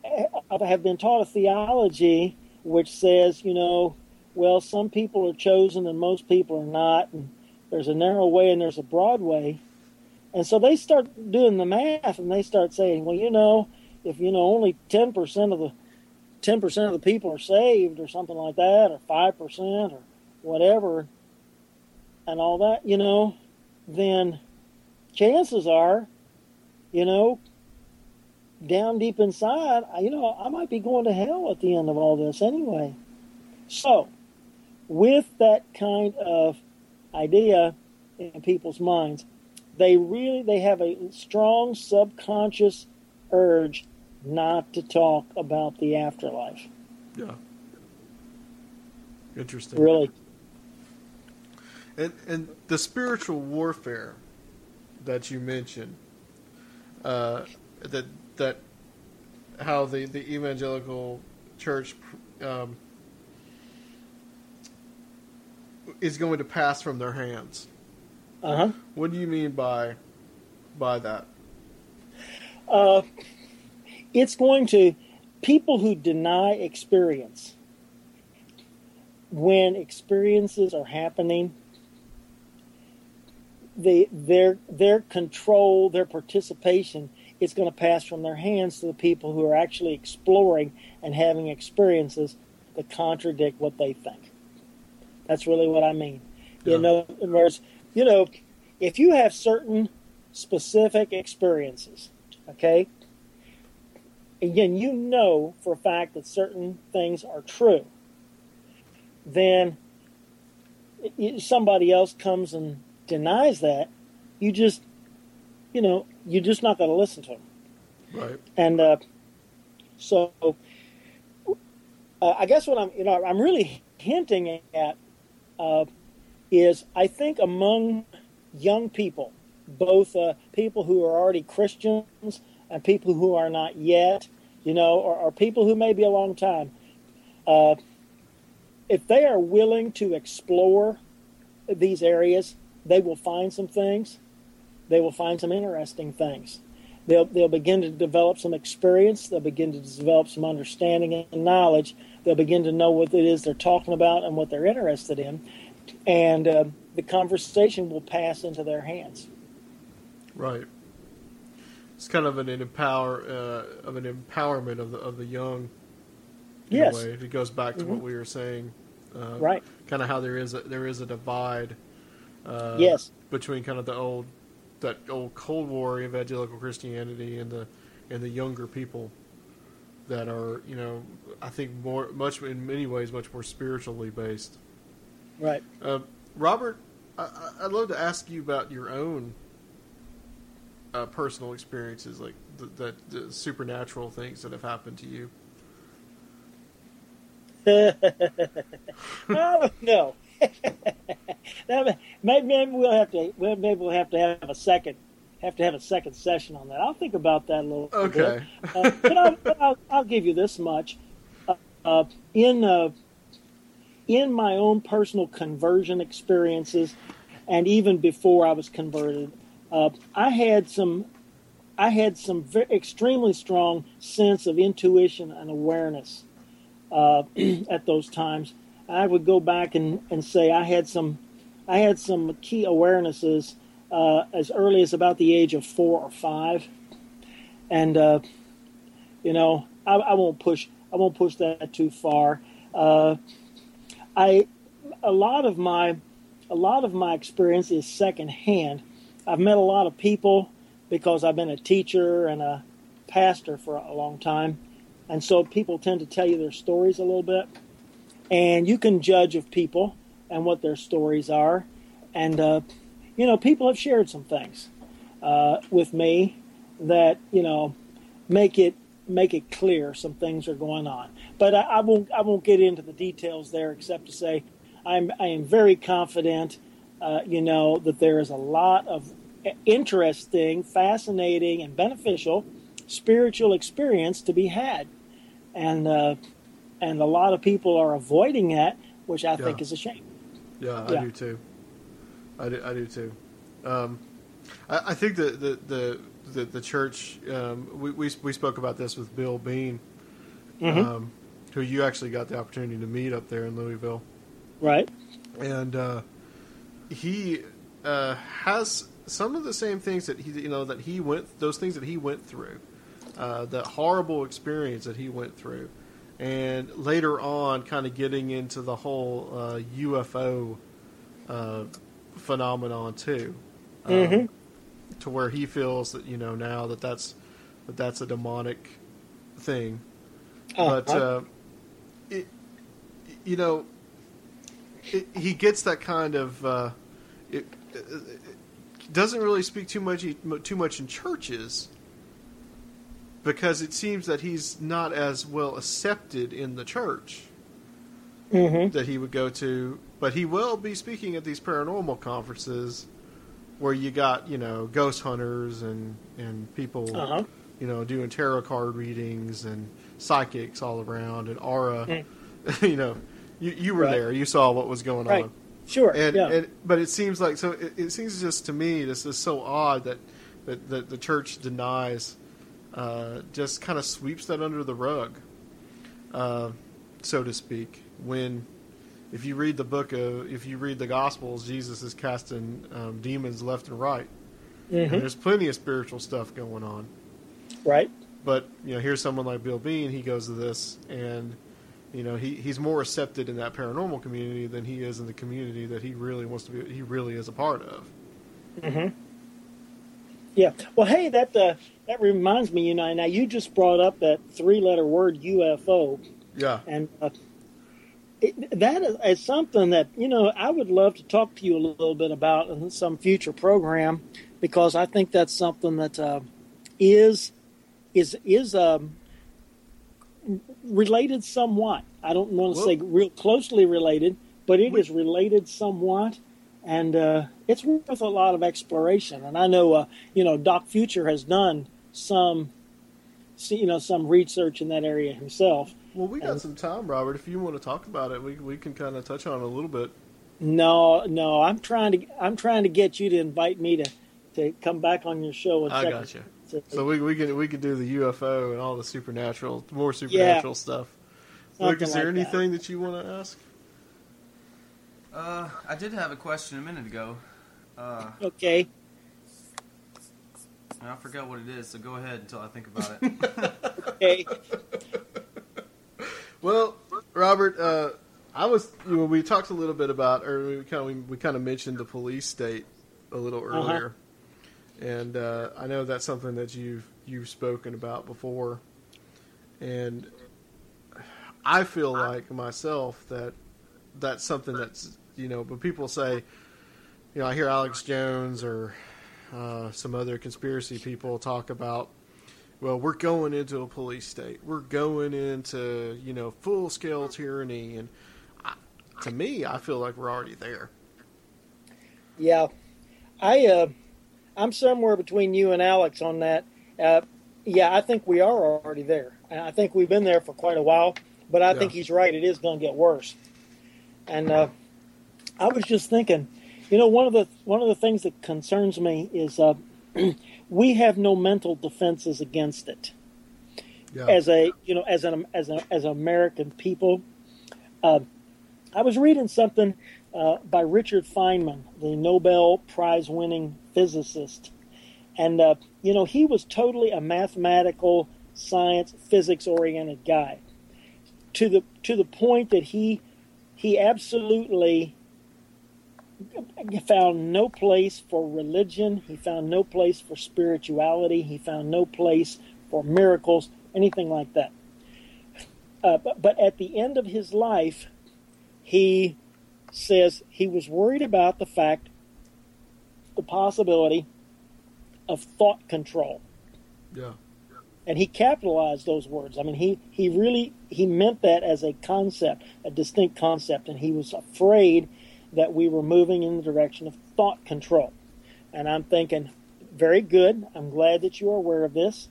eh, have been taught a theology which says, you know, well, some people are chosen and most people are not, and there's a narrow way and there's a broad way. And so they start doing the math and they start saying, well, you know, if you know only ten percent of the ten percent of the people are saved or something like that, or five percent or whatever, and all that, you know, then chances are, you know, down deep inside, you know, I might be going to hell at the end of all this anyway. So, with that kind of idea in people's minds, they really they have a strong subconscious urge not to talk about the afterlife. Yeah. Interesting. Really. And and the spiritual warfare that you mentioned, uh, that that how the the evangelical church um, is going to pass from their hands. Uh huh. What do you mean by by that? Uh, it's going to people who deny experience when experiences are happening the, their their control, their participation is going to pass from their hands to the people who are actually exploring and having experiences that contradict what they think. That's really what I mean. Yeah. You know, whereas, you know, if you have certain specific experiences, okay, again, you know for a fact that certain things are true, then somebody else comes and denies that, you just, you know, you're just not going to listen to him. Right. And uh, so, uh, I guess what I'm, you know, I'm really hinting at uh, is I think among young people, both uh, people who are already Christians and people who are not yet, you know, or, or people who may be a long time, uh, if they are willing to explore these areas, they will find some things. They will find some interesting things. They'll, they'll begin to develop some experience. They'll begin to develop some understanding and knowledge. They'll begin to know what it is they're talking about and what they're interested in. And uh, the conversation will pass into their hands. Right. It's kind of an empower uh, of an empowerment of the of the young. Yes. It goes back to mm-hmm. what we were saying. Uh, right. Kind of how there is a, there is a divide. Uh, yes. Between kind of the old that old Cold War evangelical Christianity and the and the younger people that are you know I think more much in many ways much more spiritually based. Right. Uh, Robert, I, would love to ask you about your own uh, personal experiences, like the, the, the, supernatural things that have happened to you. I don't know. maybe, maybe we'll have to maybe we'll have to have a second have to have a second session on that. I'll think about that a little okay. bit. Uh, but I'll, I'll, I'll, give you this much. Uh, uh, in uh, in my own personal conversion experiences, and even before I was converted, uh, I had some I had some very, extremely strong sense of intuition and awareness uh, at those times. I would go back and, and say I had some I had some key awarenesses uh, as early as about the age of four or five, and uh, you know I, I, won't push I won't push that too far. Uh, I a lot of my a lot of my experience is secondhand. I've met a lot of people because I've been a teacher and a pastor for a long time, and so people tend to tell you their stories a little bit, and you can judge of people and what their stories are, and uh, you know people have shared some things uh, with me that you know make it make it clear some things are going on. But I, I, won't I won't get into the details there except to say I'm I am very confident, uh, you know, that there is a lot of interesting, fascinating, and beneficial spiritual experience to be had, and uh, and a lot of people are avoiding that, which I yeah. think is a shame. Yeah, I yeah. do too. I do, I do too. Um, I, I, think that the, the the, the church. Um, we, we, we spoke about this with Bill Bean, mm-hmm. um, who you actually got the opportunity to meet up there in Louisville, right? And uh, he uh, has some of the same things that he you know that he went those things that he went through, uh, that horrible experience that he went through, and later on, kind of getting into the whole UFO uh, uh, phenomenon too. Um, mm-hmm to where he feels that you know now that that's that that's a demonic thing. Uh, but uh, it, you know, it, he gets that kind of. Uh, it, it, doesn't really speak too much too much in churches because it seems that he's not as well accepted in the church mm-hmm. that he would go to, but he will be speaking at these paranormal conferences where you got you know ghost hunters and and people uh-huh. you know doing tarot card readings and psychics all around and aura. Mm. you know, you you were right. there. You saw what was going right. on. Sure. And, yeah. and but it seems like so. It, it, seems just to me this is so odd that that, that the church denies, uh, just kind of sweeps that under the rug, uh, so to speak. When if you read the book of if you read the gospels jesus is casting um, demons left and right mm-hmm. and there's plenty of spiritual stuff going on right but you know here's someone like bill bean he goes to this and you know he, he's more accepted in that paranormal community than he is in the community that he really wants to be he really is a part of mm-hmm. Yeah. Well, hey, that uh, that reminds me. You know, now you just brought up that three-letter word UFO, Yeah. and uh, it, that is, is something that you know I would love to talk to you a little bit about in some future program because I think that's something that uh, is is is um, related somewhat. I don't want to say real closely related, but it is related somewhat, and uh, it's worth a lot of exploration. And I know, uh, you know, Doc Future has done some, you know, some research in that area himself. Well, we got some time, Robert. If you want to talk about it, we we can kind of touch on it a little bit. No, no, I'm trying to, I'm trying to get you to invite me to, to come back on your show and I check gotcha. it. So we we can we can do the UFO and all the supernatural, more supernatural stuff. Luke, is there like that. anything that. you want to ask? Uh, I did have a question a minute ago. Uh, Okay. and I forgot what it is, so go ahead until I think about it. Okay. Well, Robert, uh, I was you know, we talked a little bit about, or we kind of we, we kind of mentioned the police state a little Uh-huh. earlier, and uh, I know that's something that you've you've spoken about before, and I feel like myself that that's something that's you know, but people say, you know, I hear Alex Jones or uh, some other conspiracy people talk about well, we're going into a police state. We're going into, you know, full scale tyranny. And I, to me, I feel like we're already there. Yeah, I uh, I'm somewhere between you and Alex on that. Uh, yeah, I think we are already there. I think we've been there for quite a while. But I Yeah. think he's right. It is going to get worse. And uh, I was just thinking, you know, one of the one of the things that concerns me is uh, we have no mental defenses against it. Yeah. as a you know as an as a as American people. Uh, I was reading something uh, by Richard Feynman, the Nobel Prize winning physicist, and uh, you know he was totally a mathematical, science, physics oriented guy. To the to the point that he he absolutely found no place for religion. He found no place for spirituality. He found no place for miracles, anything like that. Uh, but, but at the end of his life, he says he was worried about the fact, the possibility of thought control. yeah. And he capitalized those words. I mean, he, he really he meant that as a concept, a distinct concept, and he was afraid that we were moving in the direction of thought control. And I'm thinking, very good. I'm glad that you are aware of this.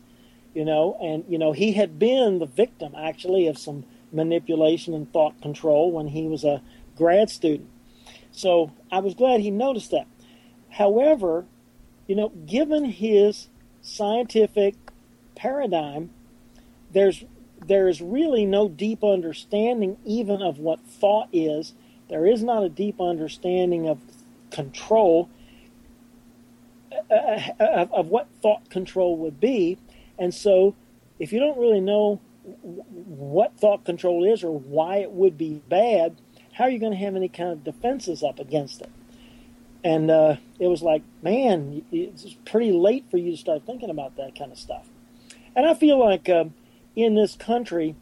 You know, and you know he had been the victim actually of some manipulation and thought control when he was a grad student. So I was glad he noticed that. However, you know, given his scientific paradigm, there's there is really no deep understanding even of what thought is. There is not a deep understanding of control uh, of, of what thought control would be, and so if you don't really know what thought control is or why it would be bad, how are you going to have any kind of defenses up against it? And uh, it was like, man, it's pretty late for you to start thinking about that kind of stuff. And I feel like um, in this country,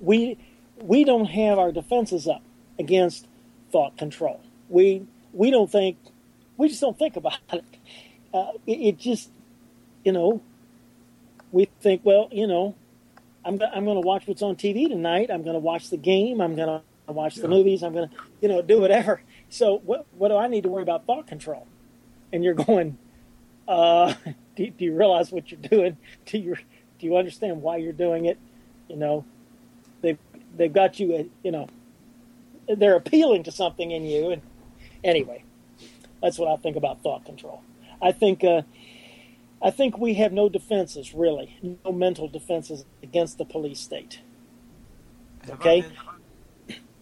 we we don't have our defenses up against thought control. We we don't think we just don't think about it. Uh, it, it just you know we think well you know I'm I'm going to watch what's on TV tonight. I'm going to watch the game. I'm going to watch the movies. I'm going to you know do whatever. So what what do I need to worry about thought control? And you're going, uh, do, do you realize what you're doing? Do you do you understand why you're doing it? You know, they've they've got you. uh, You know, they're appealing to something in you. And anyway, that's what I think about thought control. I think uh, I think we have no defenses really, no mental defenses against the police state. Have Okay. I men-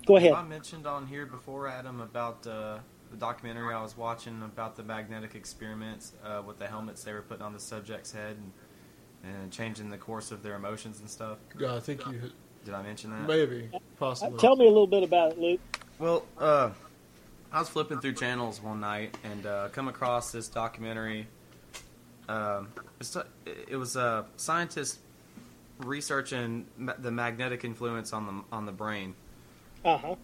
Go ahead. Have I mentioned on here before, Adam, about uh, the documentary I was watching about the magnetic experiments uh, with the helmets they were putting on the subject's head and, and changing the course of their emotions and stuff? Yeah, I think you Did I mention that? maybe Uh, possibly. Tell me a little bit about it, Luke. Well, uh, I was flipping through channels one night and uh, come across this documentary um, it's- it was a scientist researching ma- the magnetic influence on the on the brain, Uh huh.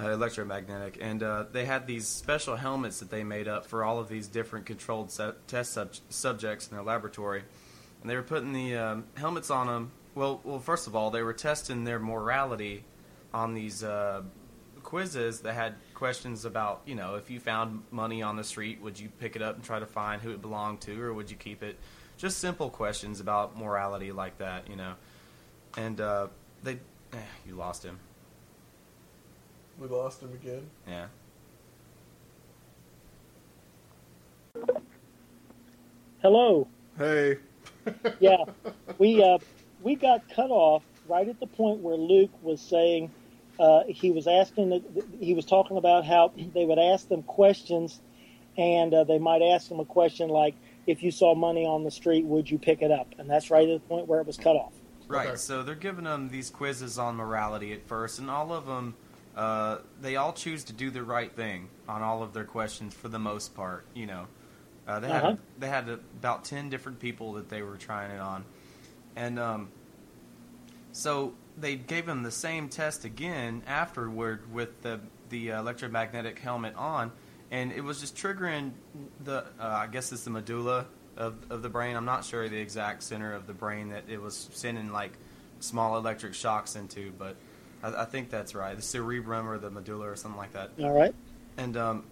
uh, electromagnetic, and uh, they had these special helmets that they made up for all of these different controlled se- test sub- subjects in their laboratory, and they were putting the um, helmets on them. Well, well, first of all, they were testing their morality on these uh, quizzes that had questions about, you know, if you found money on the street, would you pick it up and try to find who it belonged to, or would you keep it? Just simple questions about morality like that, you know. And uh, they, eh, you lost him. We lost him again. Yeah. Hello. Hey. Yeah, we uh, we got cut off right at the point where Luke was saying uh, he was asking the, he was talking about how they would ask them questions, and uh, they might ask them a question like, "If you saw money on the street, would you pick it up?" And that's right at the point where it was cut off. Right. Okay. So they're giving them these quizzes on morality at first, and all of them, uh, they all choose to do the right thing on all of their questions for the most part. You know, uh, they had Uh-huh. they had about ten different people that they were trying it on, and um, so they gave him the same test again afterward with the the electromagnetic helmet on, and it was just triggering the uh, I guess it's the medulla of of the brain. I'm not sure the exact center of the brain that it was sending like small electric shocks into, but I, I think that's right. The cerebrum or the medulla or something like that. All right. And um,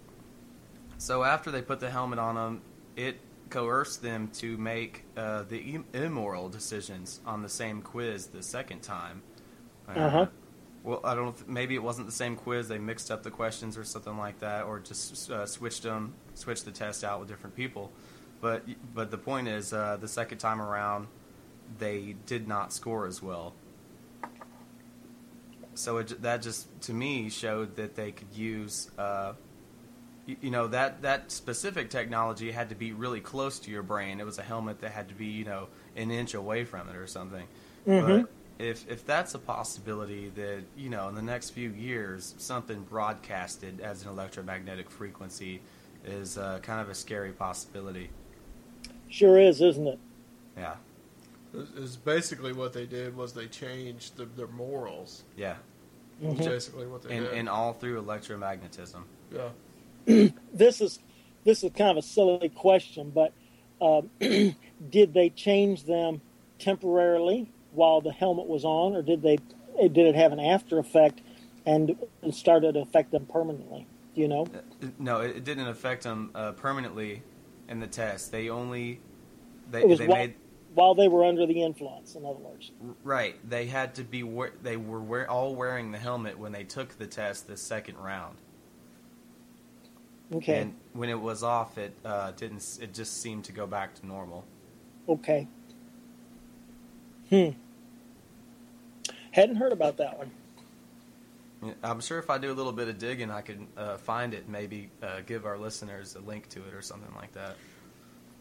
so after they put the helmet on him, it coerced them to make uh, the immoral decisions on the same quiz the second time. Uh, Uh-huh. Well, I don't. Maybe it wasn't the same quiz. They mixed up the questions or something like that, or just uh, switched them, switched the test out with different people. But but the point is, uh, the second time around, they did not score as well. So it, that just to me showed that they could use, uh, you, you know, that that specific technology had to be really close to your brain. It was a helmet that had to be, you know, an inch away from it or something. Mhm. But if if that's a possibility, that you know, in the next few years, something broadcasted as an electromagnetic frequency is uh, kind of a scary possibility. Sure is, isn't it? Yeah, Is is basically what they did was they changed the, their morals. yeah, Is Mhm. basically what they and did. and all through electromagnetism. yeah. This is this is kind of a silly question, but um, did they change them temporarily while the helmet was on, or did they did it have an after effect and and started to affect them permanently? Do you know? Uh, No, it, didn't affect them uh, permanently in the test. They only they they while, made while they were under the influence. In other words, right. They had to be they were all wearing the helmet when they took the test the second round. Okay, And when it was off, it uh, didn't. It just seemed to go back to normal. okay. Hmm. Hadn't heard about that one. I'm sure if I do a little bit of digging, I could uh, find it. Maybe uh, give our listeners a link to it or something like that.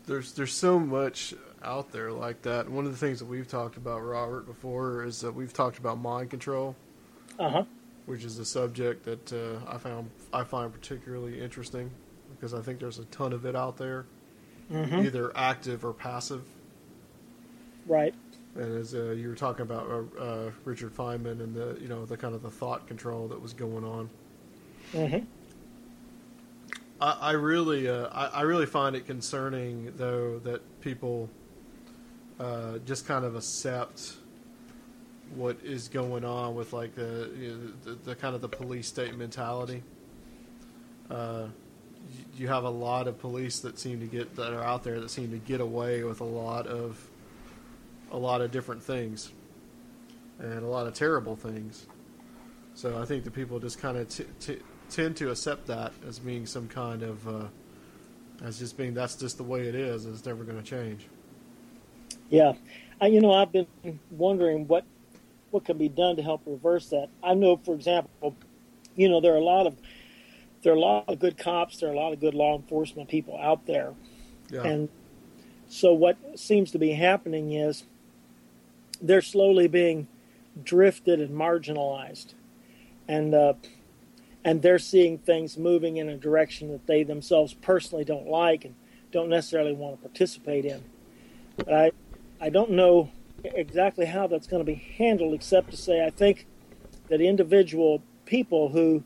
There's there's so much out there like that. One of the things that we've talked about, Robert, before is that we've talked about mind control, Uh huh. Which is a subject that uh, I found I find particularly interesting because I think there's a ton of it out there, hmm either active or passive. Right. And as uh, you were talking about uh, uh, Richard Feynman and the you know the kind of the thought control that was going on, hmm I, I really uh, I, I really find it concerning though that people uh, just kind of accept what is going on with like the you know, the, the kind of the police state mentality. Uh, you- have a lot of police that seem to get that are out there that seem to get away with a lot of a lot of different things and a lot of terrible things. So I think that people just kind of t- t- tend to accept that as being some kind of uh, as just being that's just the way it is. It's never going to change. Yeah, I, you know, I've been wondering what what can be done to help reverse that. I know, for example, you know, there are a lot of there are a lot of good cops, there are a lot of good law enforcement people out there, Yeah. and so what seems to be happening is they're slowly being drifted and marginalized, and uh, and they're seeing things moving in a direction that they themselves personally don't like, and don't necessarily want to participate in. But I, I don't know exactly how that's going to be handled, except to say I think that individual people who,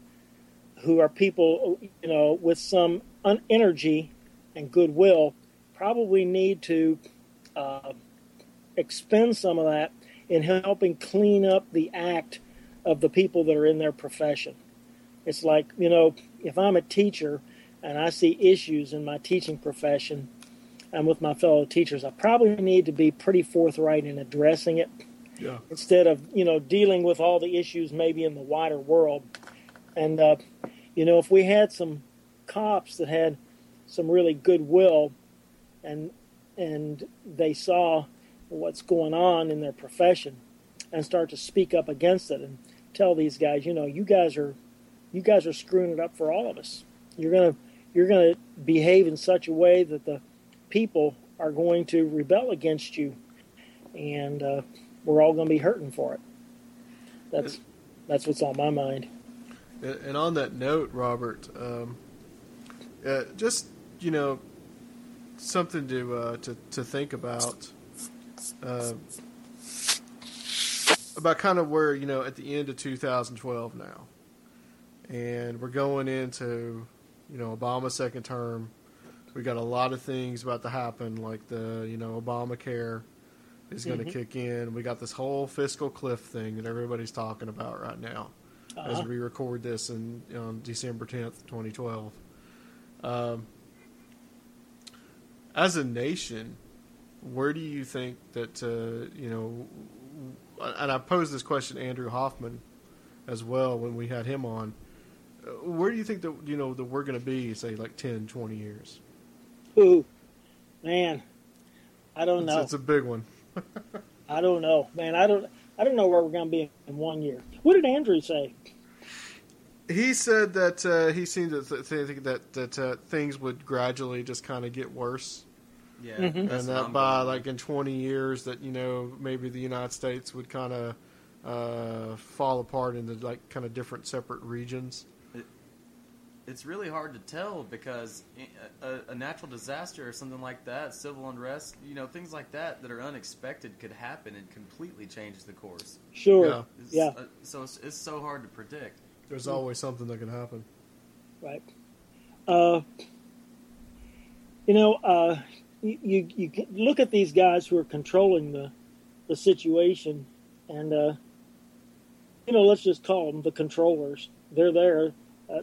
who are people, you know, with some un- energy and goodwill, probably need to uh, expend some of that in helping clean up the act of the people that are in their profession. It's like, you know, if I'm a teacher and I see issues in my teaching profession and with my fellow teachers, I probably need to be pretty forthright in addressing it Yeah. instead of, you know, dealing with all the issues maybe in the wider world. And, uh, you know, if we had some cops that had some really goodwill and and they saw what's going on in their profession and start to speak up against it and tell these guys, you know, you guys are you guys are screwing it up for all of us. You're gonna you're gonna behave in such a way that the people are going to rebel against you, and uh, we're all going to be hurting for it. That's that's what's on my mind. And on that note, Robert, um, uh, just you know, something to uh, to to think about uh, about kind of where you know at the end of 2012 now, and we're going into you know Obama's second term. We got a lot of things about to happen, like the you know Obamacare is going to Mhm. kick in. We got this whole fiscal cliff thing that everybody's talking about right now as Uh-huh. we record this in on December tenth, twenty twelve. Um, as a nation, where do you think that uh, you know? And I posed this question to Andrew Hoffman as well when we had him on. Uh, Where do you think that you know that we're going to be, say, like 10, 20 years? Ooh, man, I don't know. it's a big one. I don't know, man. I don't. I don't know where we're going to be in one year. What did Andrew say? He said that uh, he seemed to th- think that that uh, things would gradually just kind of get worse. Yeah, Mhm. and that's that by going like in 20 years that you know maybe the united states would kind of uh, fall apart into like kind of different separate regions it's really hard to tell because a, a, a natural disaster or something like that, civil unrest, you know, things like that that are unexpected could happen and completely change the course. Sure. Yeah. It's, Yeah. uh, so it's, it's so hard to predict. there's always something that can happen Right. Uh, you know, uh, you, you you look at these guys who are controlling the the situation, and uh, you know, let's just call them the controllers. They're there.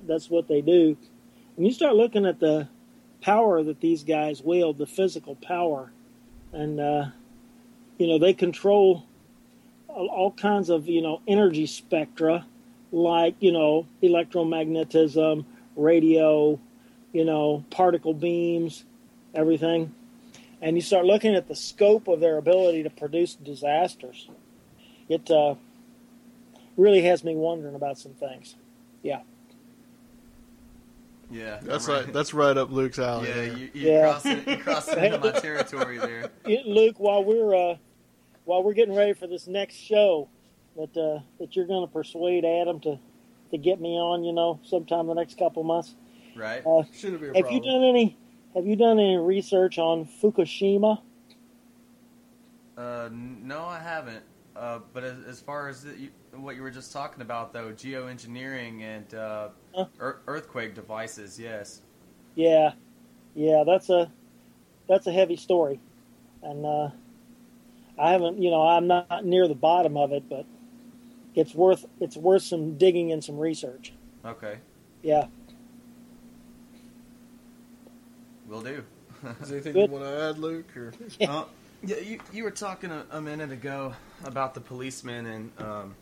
That's what they do. And you start looking at the power that these guys wield, the physical power, and uh, you know, they control all, all kinds of you know energy spectra, like you know electromagnetism, radio, you know, particle beams, everything. And you start looking at the scope of their ability to produce disasters. It uh, really has me wondering about some things. Yeah. Yeah, that's I'm right. that's right up luke's alley yeah, there. you, you Yeah. crossing you crossing into my territory there. It- Luke, while we're uh, while we're getting ready for this next show, that uh, that you're going to persuade Adam to to get me on, you know, sometime the next couple months. Right? Uh, shouldn't be a have problem you done any Have you done any research on Fukushima? Uh, n- no, I haven't. Uh, but as, as far as the, you, what you were just talking about, though, geoengineering and uh, Huh? ear- earthquake devices, yes. Yeah, yeah, that's a that's a heavy story, and uh, I haven't, you know, I'm not near the bottom of it, but it's worth it's worth some digging and some research. Okay, Yeah, will do. is there anything Good. you want to add luke or Uh, yeah, you, you were talking a, a minute ago about the policemen and um,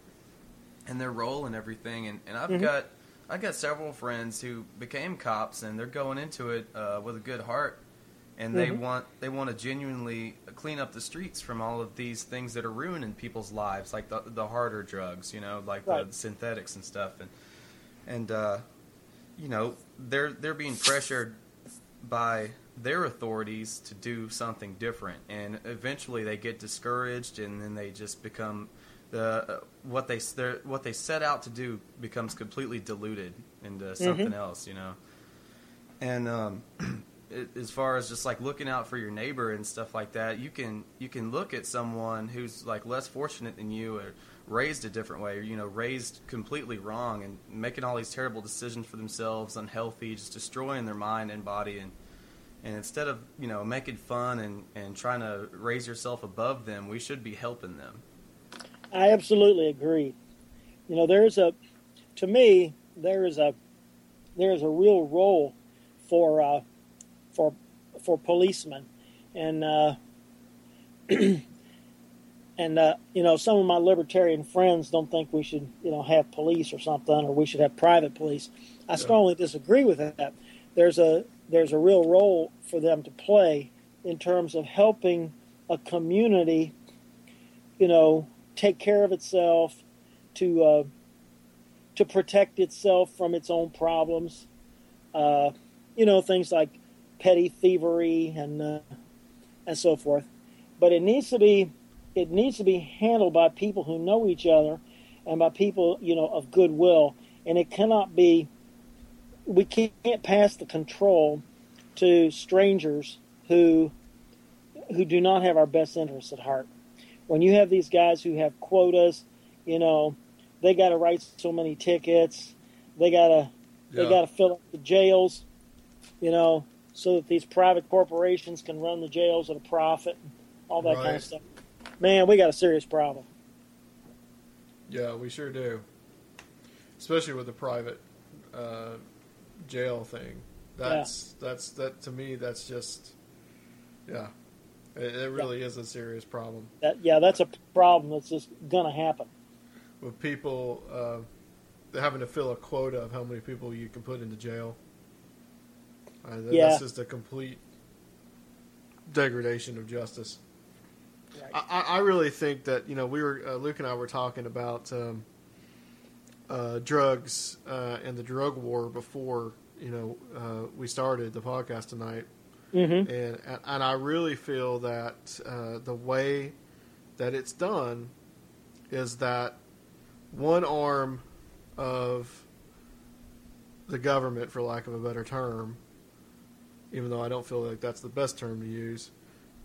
and their role and everything, and, and I've Mhm. got I've got several friends who became cops, and they're going into it uh, with a good heart, and they Mhm. want they want to genuinely clean up the streets from all of these things that are ruining people's lives, like the the harder drugs, you know, like Right. the synthetics and stuff, and and uh, you know they're they're being pressured by their authorities to do something different. And eventually they get discouraged and then they just become the uh, what they what they set out to do becomes completely diluted into something else you know? And um, it, as far as just like looking out for your neighbor and stuff like that, you can you can look at someone who's like less fortunate than you or raised a different way or you know raised completely wrong and making all these terrible decisions for themselves, unhealthy, just destroying their mind and body and and instead of you know making fun and and trying to raise yourself above them, we should be helping them. I absolutely agree. You know, there's a to me there is a there is a real role for uh, for for policemen, and uh, and uh, you know some of my libertarian friends don't think we should you know have police or something, or we should have private police. I strongly disagree with that. There's a there's a real role for them to play in terms of helping a community, you know, take care of itself, to uh, to protect itself from its own problems. Uh, you know, things like petty thievery and uh, and so forth. But it needs to be it needs to be handled by people who know each other and by people you know of goodwill. And it cannot be we can't pass the control to strangers who who do not have our best interests at heart. When you have these guys who have quotas, you know, they got to write so many tickets, they got to they got to fill up the jails, you know, so that these private corporations can run the jails at a profit, and all that kind of stuff. Man, we got a serious problem. Yeah, we sure do. Especially with the private uh, jail thing. That's that's that to me. That's just yeah. It, it really is a serious problem That yeah, that's a problem that's just gonna happen. with people uh, having to fill a quota of how many people you can put into jail. Uh, that- Yeah. That's just a complete degradation of justice. Right. I, I I really think that you know we were uh, Luke and I were talking about um, uh, drugs uh, and the drug war before you know uh, we started the podcast tonight, Mm-hmm. and and I really feel that uh, the way that it's done is that one arm of the government, for lack of a better term, even though I don't feel like that's the best term to use,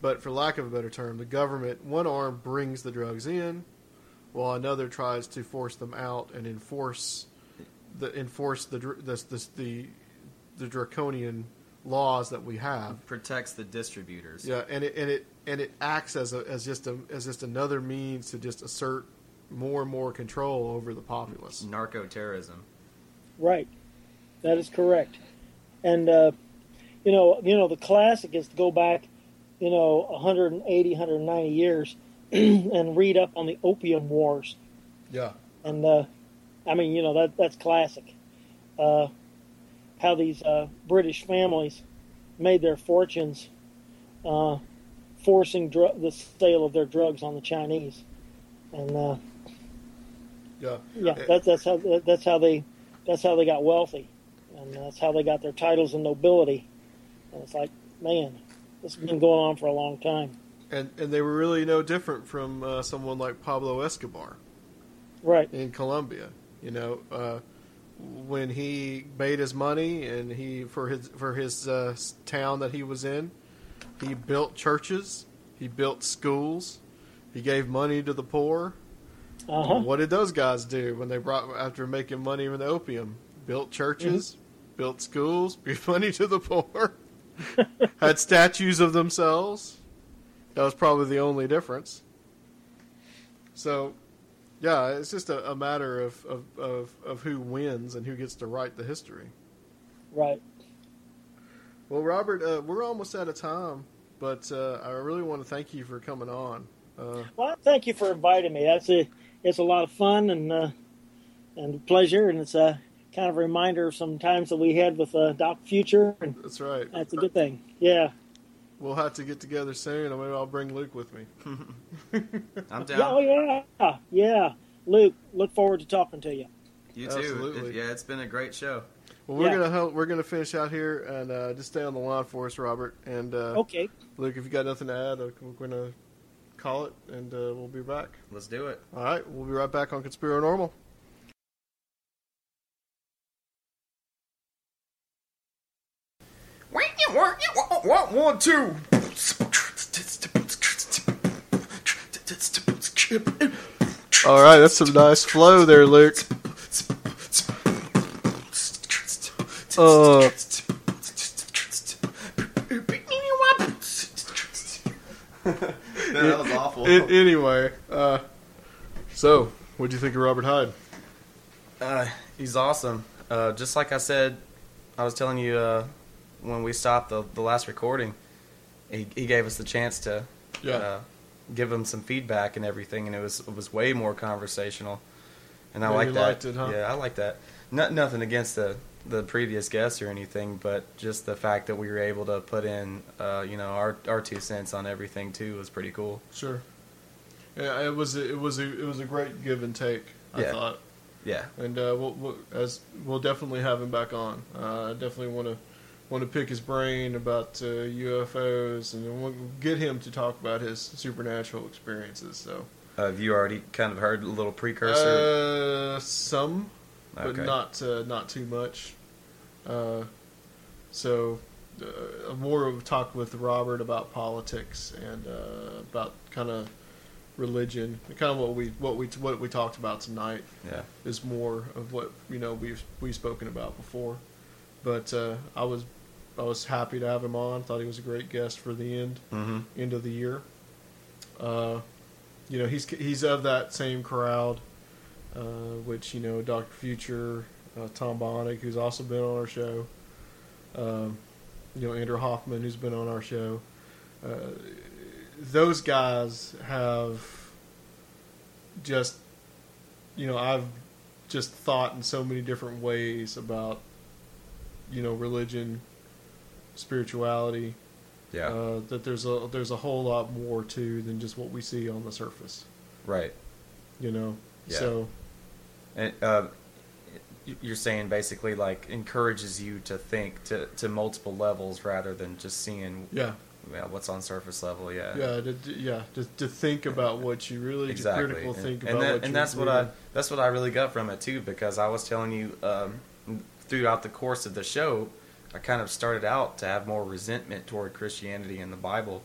but for lack of a better term, the government, one arm brings the drugs in, while another tries to force them out and enforce the enforce the the the, the, the draconian laws that we have. Protects the distributors. Yeah, and it and it and it acts as a as just a as just another means to just assert more and more control over the populace. Narco terrorism. Right. That is correct. And uh, you know, you know, the classic is to go back, you know, 180, 190 years and read up on the opium wars. Yeah, And uh, I mean, you know, that that's classic. Uh, how these uh, British families made their fortunes uh, forcing dr- the sale of their drugs on the Chinese. And uh, yeah, yeah, that's that's how that's how they that's how they got wealthy, and that's how they got their titles and nobility. And it's like, man, this has been going on for a long time, and and they were really no different from uh, someone like Pablo Escobar right? in Colombia. You know, uh, when he made his money and he for his for his uh, town that he was in, he built churches, he built schools, he gave money to the poor. Uh huh. What did those guys do when they brought after making money with opium? Built churches, built schools, gave money to the poor, had statues of themselves. That was probably the only difference. So, yeah, it's just a, a matter of, of, of, of who wins and who gets to write the history. Right. Well, Robert, uh, we're almost out of time, but uh, I really want to thank you for coming on. Uh, Well, thank you for inviting me. That's a it's a lot of fun and uh, and pleasure, and it's a kind of a reminder of some times that we had with uh, Doc Future, and that's right. that's a good thing. Yeah. We'll have to get together soon, and maybe I'll bring Luke with me. I'm Yeah. Oh yeah. Yeah. Luke, look forward to talking to you. You too. Absolutely. It- yeah, it's been a great show. Well, we're Yeah. gonna help, we're gonna finish out here and uh, just stay on the line for us, Robert. And uh, Okay. Luke, if you got nothing to add, uh, we're gonna call it, and uh, we'll be back. Let's do it. All right, we'll be right back on Conspiro Normal. One, one, two. All right, that's some nice flow there, Luke. Uh, that was awful. a- anyway, uh, so what do you think of Robert Hyde? Uh, he's awesome. Uh, just like I said, I was telling you uh, when we stopped the, the last recording, he, he gave us the chance to Yeah. uh, give him some feedback and everything, and it was it was way more conversational. And I Yeah, like that. liked it, huh? Yeah, I like that. No, nothing against the the previous guests or anything, but just the fact that we were able to put in, uh, you know, our our two cents on everything too was pretty cool. Sure. Yeah, it was a, it was a it was a great give and take. I Yeah. thought, Yeah, and uh, we'll, we'll as we'll definitely have him back on. Uh, I definitely want to want to pick his brain about uh, UFOs, and we'll get him to talk about his supernatural experiences. So, uh, have you already kind of heard a little precursor? uh, some, but not uh, not too much. Uh, so, uh, more of a talk with Robert about politics and uh, about kind of religion, kind of what we what we what we talked about tonight yeah. is more of what you know we've we've spoken about before. But uh, I was I was happy to have him on. Thought he was a great guest for the end Mm-hmm. end of the year. Uh, you know, he's he's of that same crowd, uh, which you know, Doctor Future, uh, Tom Bonnick, who's also been on our show. Um, you know, Andrew Hoffman, who's been on our show. Uh, those guys have just, you know, I've just thought in so many different ways about, you know, religion, spirituality, Yeah. uh, that there's a there's a whole lot more to than just what we see on the surface. right. You know, Yeah. so And uh, you're saying basically like encourages you to think to, to multiple levels rather than just seeing yeah, yeah, what's on surface level. Yeah. yeah, to, yeah, to, to think about what you really Exactly. critical and, think and about that- and that's what I that's what I really got from it too because I was telling you um, throughout the course of the show, I kind of started out to have more resentment toward Christianity and the Bible.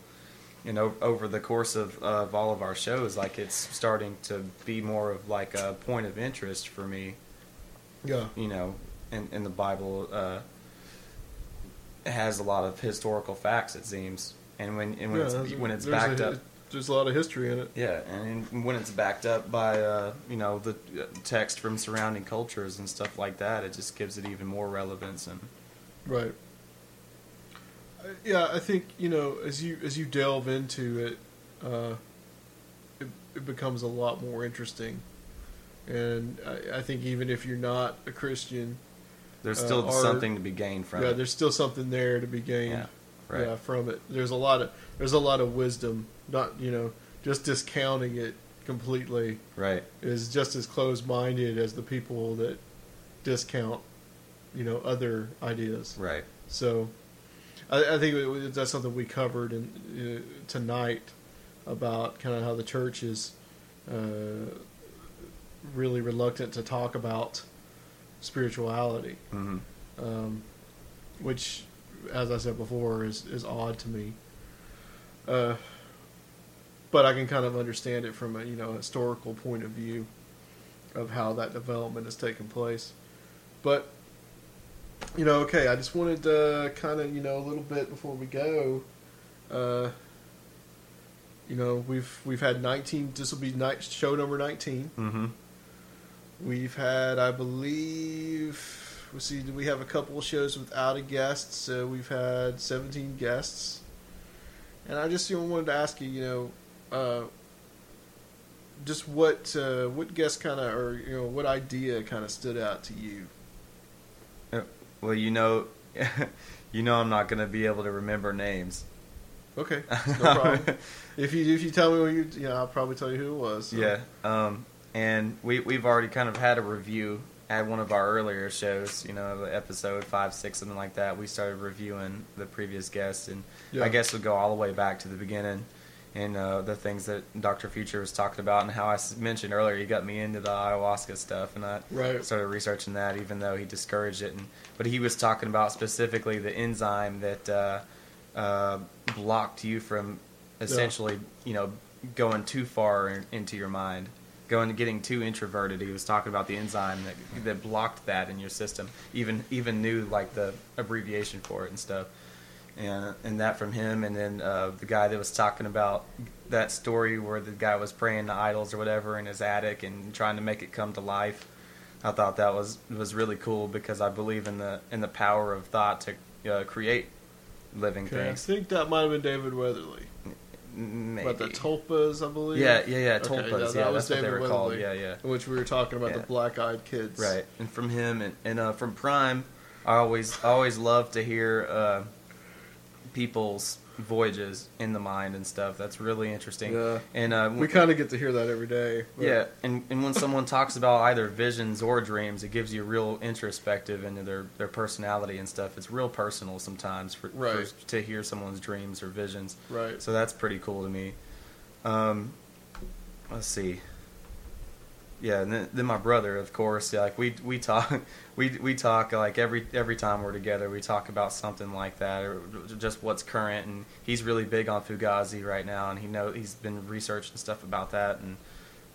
You know, over the course of, of all of our shows, like it's starting to be more of like a point of interest for me yeah, you know, and, in the Bible, uh, has a lot of historical facts. It seems, and when and when Yeah, it's when it's backed a, up, There's a lot of history in it. yeah, and when it's backed up by uh, you know the uh, text from surrounding cultures and stuff like that, it just gives it even more relevance. And Right. Uh, Yeah, I think you know as you as you delve into it, uh, it, it becomes a lot more interesting, and I, I think even if you're not a Christian, there's Uh, still something to be gained from yeah, it. there's still something there to be gained. Yeah, right. Yeah, from it. There's a lot of there's a lot of wisdom. Not you know just discounting it completely Right. is just as closed minded as the people that discount you know other ideas. Right. So, I, I think it- that's something we covered in, uh, tonight about kind of how the church is uh, really reluctant to talk about spirituality, hmm um, which, as I said before, is is odd to me. Uh, but I can kind of understand it from a you know historical point of view of how that development has taken place. But you know, okay, I just wanted to kind of you know a little bit before we go. Uh, you know, we've we've had nineteen. This will be night show number nineteen. hmm We've had, I believe, we see, we have a couple of shows without a guest, so we've had 17 guests. And I just you know, wanted to ask you, you know, uh, just what uh, what guest kind of, or you know, what idea kind of stood out to you? Well, you know, you know, I'm not going to be able to remember names. Okay, no problem. if you if you tell me what you, you know, I'll probably tell you who it was. so. Yeah. Um, and we we've already kind of had a review at one of our earlier shows. You know, episode five, six, something like that. We started reviewing the previous guests, and Yeah. I guess we'll go all the way back to the beginning. and uh, the things that Dr. Future was talking about, and how I mentioned earlier, he got me into the ayahuasca stuff, and I Right. started researching that, even though he discouraged it. And but he was talking about specifically the enzyme that uh, uh, blocked you from essentially, you know, going too far in, into your mind, going to getting too introverted. He was talking about the enzyme that that blocked that in your system. Even even knew like the abbreviation for it and stuff. And, and that from him, and then uh, the guy that was talking about that story where the guy was praying to idols or whatever in his attic and trying to make it come to life. I thought that was was really cool because I believe in the in the power of thought to uh, create living Okay, I think that might have been David Weatherly. Maybe. About the tulpas, I believe. Yeah, yeah, yeah. Tulpas. yeah, Yeah, that was that's what they David were called. Yeah, yeah. In which we were talking about Yeah. the black-eyed kids. Right. And from him and, and uh, from Prime, I always I always love to hear uh, people's voyages in the mind and stuff. That's really interesting. Yeah. And uh, We kind of get to hear that every day. but- Yeah, and, and when someone talks about either visions or dreams, it gives you real introspective into their, their personality and stuff. It's real personal sometimes for, Right. for to hear someone's dreams or visions. Right. So that's pretty cool to me. Um, let's see. Yeah, and then, then my brother, of course. Yeah, like we we talk, we we talk like every every time we're together, we talk about something like that or just what's current. And he's really big on Fugazi right now, and he know he's been researching stuff about that. And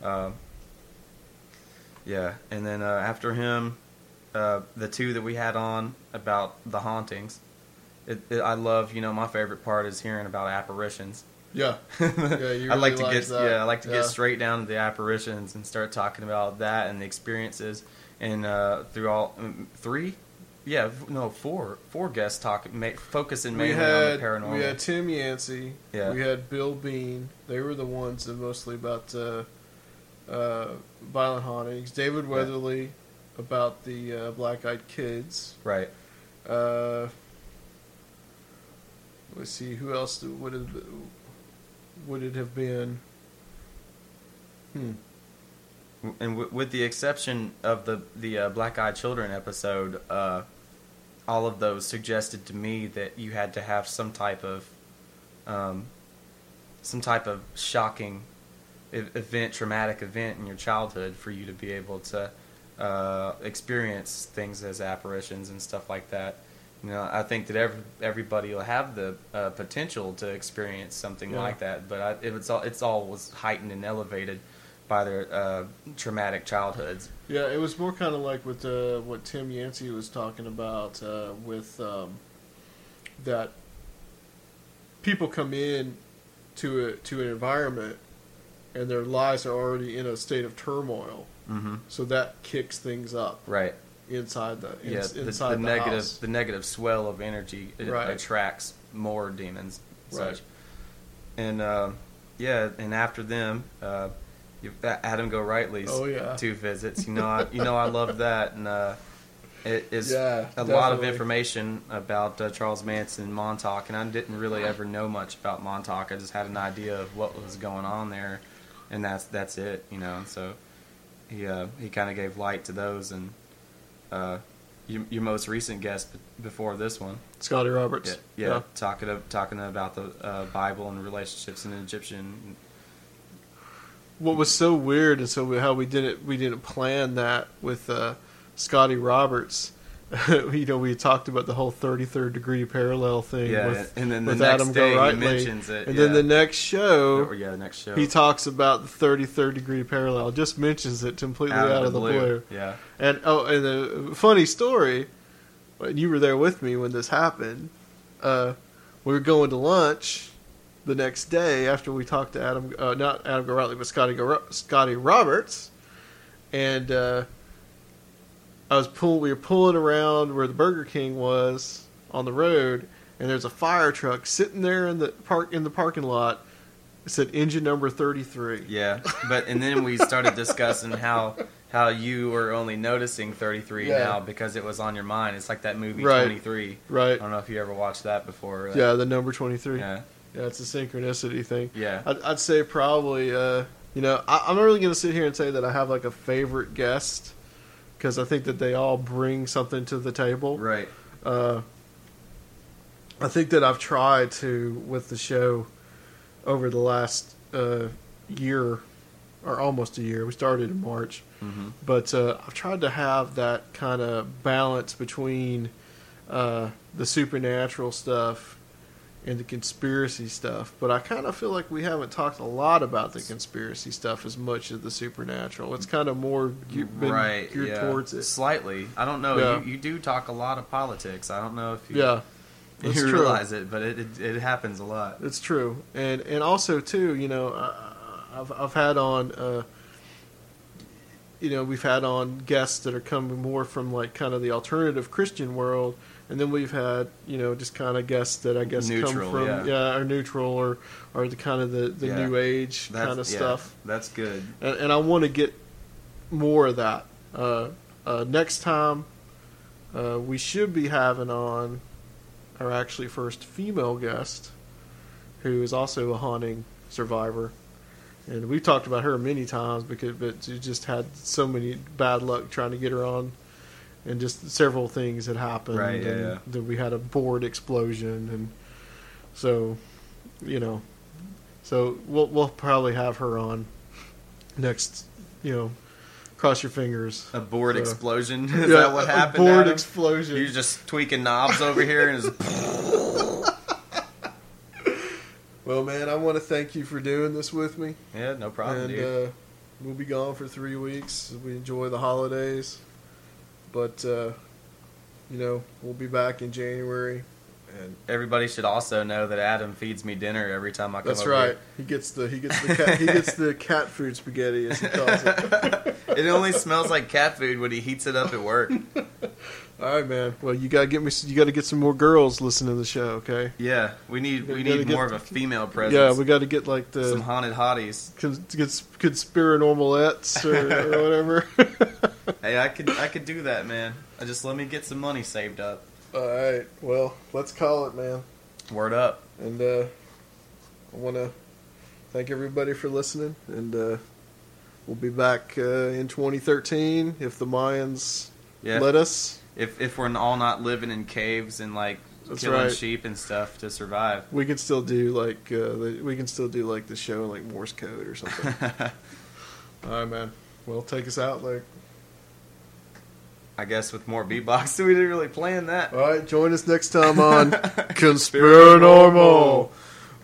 uh, yeah, and then uh, after him, uh, the two that we had on about the hauntings. It, it, I love, you know, my favorite part is hearing about apparitions. Yeah. Yeah, I like to get that. yeah, I like to Yeah. get straight down to the apparitions and start talking about that and the experiences. And uh, through all mm, three, yeah, no, four, four guests talk, ma- focusing mainly had on the paranormal. we had Tim Yancey. Yeah. We had Bill Bean. They were the ones that mostly about uh, uh, violent hauntings. David Weatherly about the uh, black-eyed kids. right. Uh, let's see who else would have would it have been? Hmm. and w- with the exception of the the uh, Black Eyed Children episode, uh, all of those suggested to me that you had to have some type of um, some type of shocking event, traumatic event in your childhood for you to be able to uh, experience things as apparitions and stuff like that. You know, I think that every, everybody will have the uh, potential to experience something Yeah. like that, but I, it's all it's all was heightened and elevated by their uh, traumatic childhoods. Yeah, it was more kind of like with uh, what Tim Yancey was talking about uh, with um, that people come in to a, to an environment and their lives are already in a state of turmoil, Mm-hmm. so that kicks things up Right. Inside the Yeah. ins- The, inside the the, negative house. the negative swell of energy it Right. attracts more demons. and Right. Such. And uh, yeah, and after them, uh, you, Adam Gorightly's Oh, yeah. two visits. You know, I, you know, I love that, and uh, it is Yeah, a lot of information about uh, Charles Manson and Montauk, and I didn't really ever know much about Montauk. I just had an idea of what was going on there, and that's that's it. You know, and so he uh, he kind of gave light to those, and uh, your, your most recent guest before this one, Scotty yeah, Roberts. yeah, talking of, talking about the uh, Bible and relationships in Egyptian. What was so weird, and so how we didn't we didn't plan that with uh, Scotty Roberts. you know, we talked about the whole 33rd degree parallel thing Yeah, with, and then the with next Adam day he mentions it, and yeah. then the next show yeah, the next show. he talks about the 33rd degree parallel. Just mentions it completely out, of the blue. Yeah, And oh, and a funny story. You were there with me when this happened, uh, we were going to lunch the next day after we talked to Adam, uh, not Adam Gorightly, but Scotty Scotty Roberts, and uh, I was pull. We were pulling around where the Burger King was on the road, and there's a fire truck sitting there in the park in the parking lot. It said engine number thirty three. yeah. But and then we started discussing how how you were only noticing 33 Yeah. now because it was on your mind. It's like that movie Right. 23. Right. I don't know if you ever watched that before. Yeah, the number twenty three. Yeah. Yeah, it's a synchronicity thing. Yeah. I'd, I'd say probably, uh, you know, I, I'm not really going to sit here and say that I have like a favorite guest because I think that they all bring something to the table. Right. Uh, I think that I've tried to with the show over the last uh, year or almost a year. We started in March, hmm but uh, I've tried to have that kind of balance between uh, the supernatural stuff and the conspiracy stuff. But I kind of feel like we haven't talked a lot about the conspiracy stuff as much as the supernatural. It's kind of more ge- been right. geared yeah. towards it. Slightly. I don't know. Yeah. You, you do talk a lot of politics. I don't know if you, Yeah, you true. realize it, but it, it it happens a lot. It's true, and and also too, you know, I, I've I've had on, uh, you know, we've had on guests that are coming more from like kind of the alternative Christian world, and then we've had you know just kind of guests that I guess Neutral, come from yeah. are neutral or or the kind of the the Yeah. new age That's- kind of yeah, stuff, That's good. and, and I want to get more of that. Uh, uh, next time, uh, we should be having on our actually first female guest, who is also a haunting survivor, and we've talked about her many times because but she just had so many bad luck trying to get her on, and just several things had happened. Right, yeah, and yeah. Then we had a board explosion, and so, you know, so we'll we'll probably have her on next. You know, cross your fingers. A board So- explosion. Is Yeah, that what a happened? board Adam? explosion. You're just tweaking knobs over here, and it's, Well, man, I want to thank you for doing this with me. yeah, no problem, and dude. uh, we'll be gone for three weeks. We enjoy the holidays, but uh, you know we'll be back in January. And Everybody should also know that Adam feeds me dinner every time I come that's right. here. He gets the he gets the cat, he gets the cat food spaghetti as he calls it. it only smells like cat food when he heats it up at work. All right, man. Well, you gotta get me. You gotta get some more girls listening to the show. Okay. Yeah, we need We we need get- more of a female presence. Yeah, we got to get like the some haunted hotties. cons- cons- conspiranormalettes or, or whatever. Hey, I could I could do that, man. I just let me get some money saved up. All right. Well, let's call it, man. Word up. And uh, I want to thank everybody for listening. And uh, we'll be back uh, in 2013 if the Mayans Yeah. let us. If if we're all not living in caves and like That's killing right. sheep and stuff to survive. We can still do like uh, the, we can still do like the show like Morse code or something. All right, man. Well, take us out, like. I guess with more beatbox, we didn't really plan that. All right, join us next time on Conspiranormal.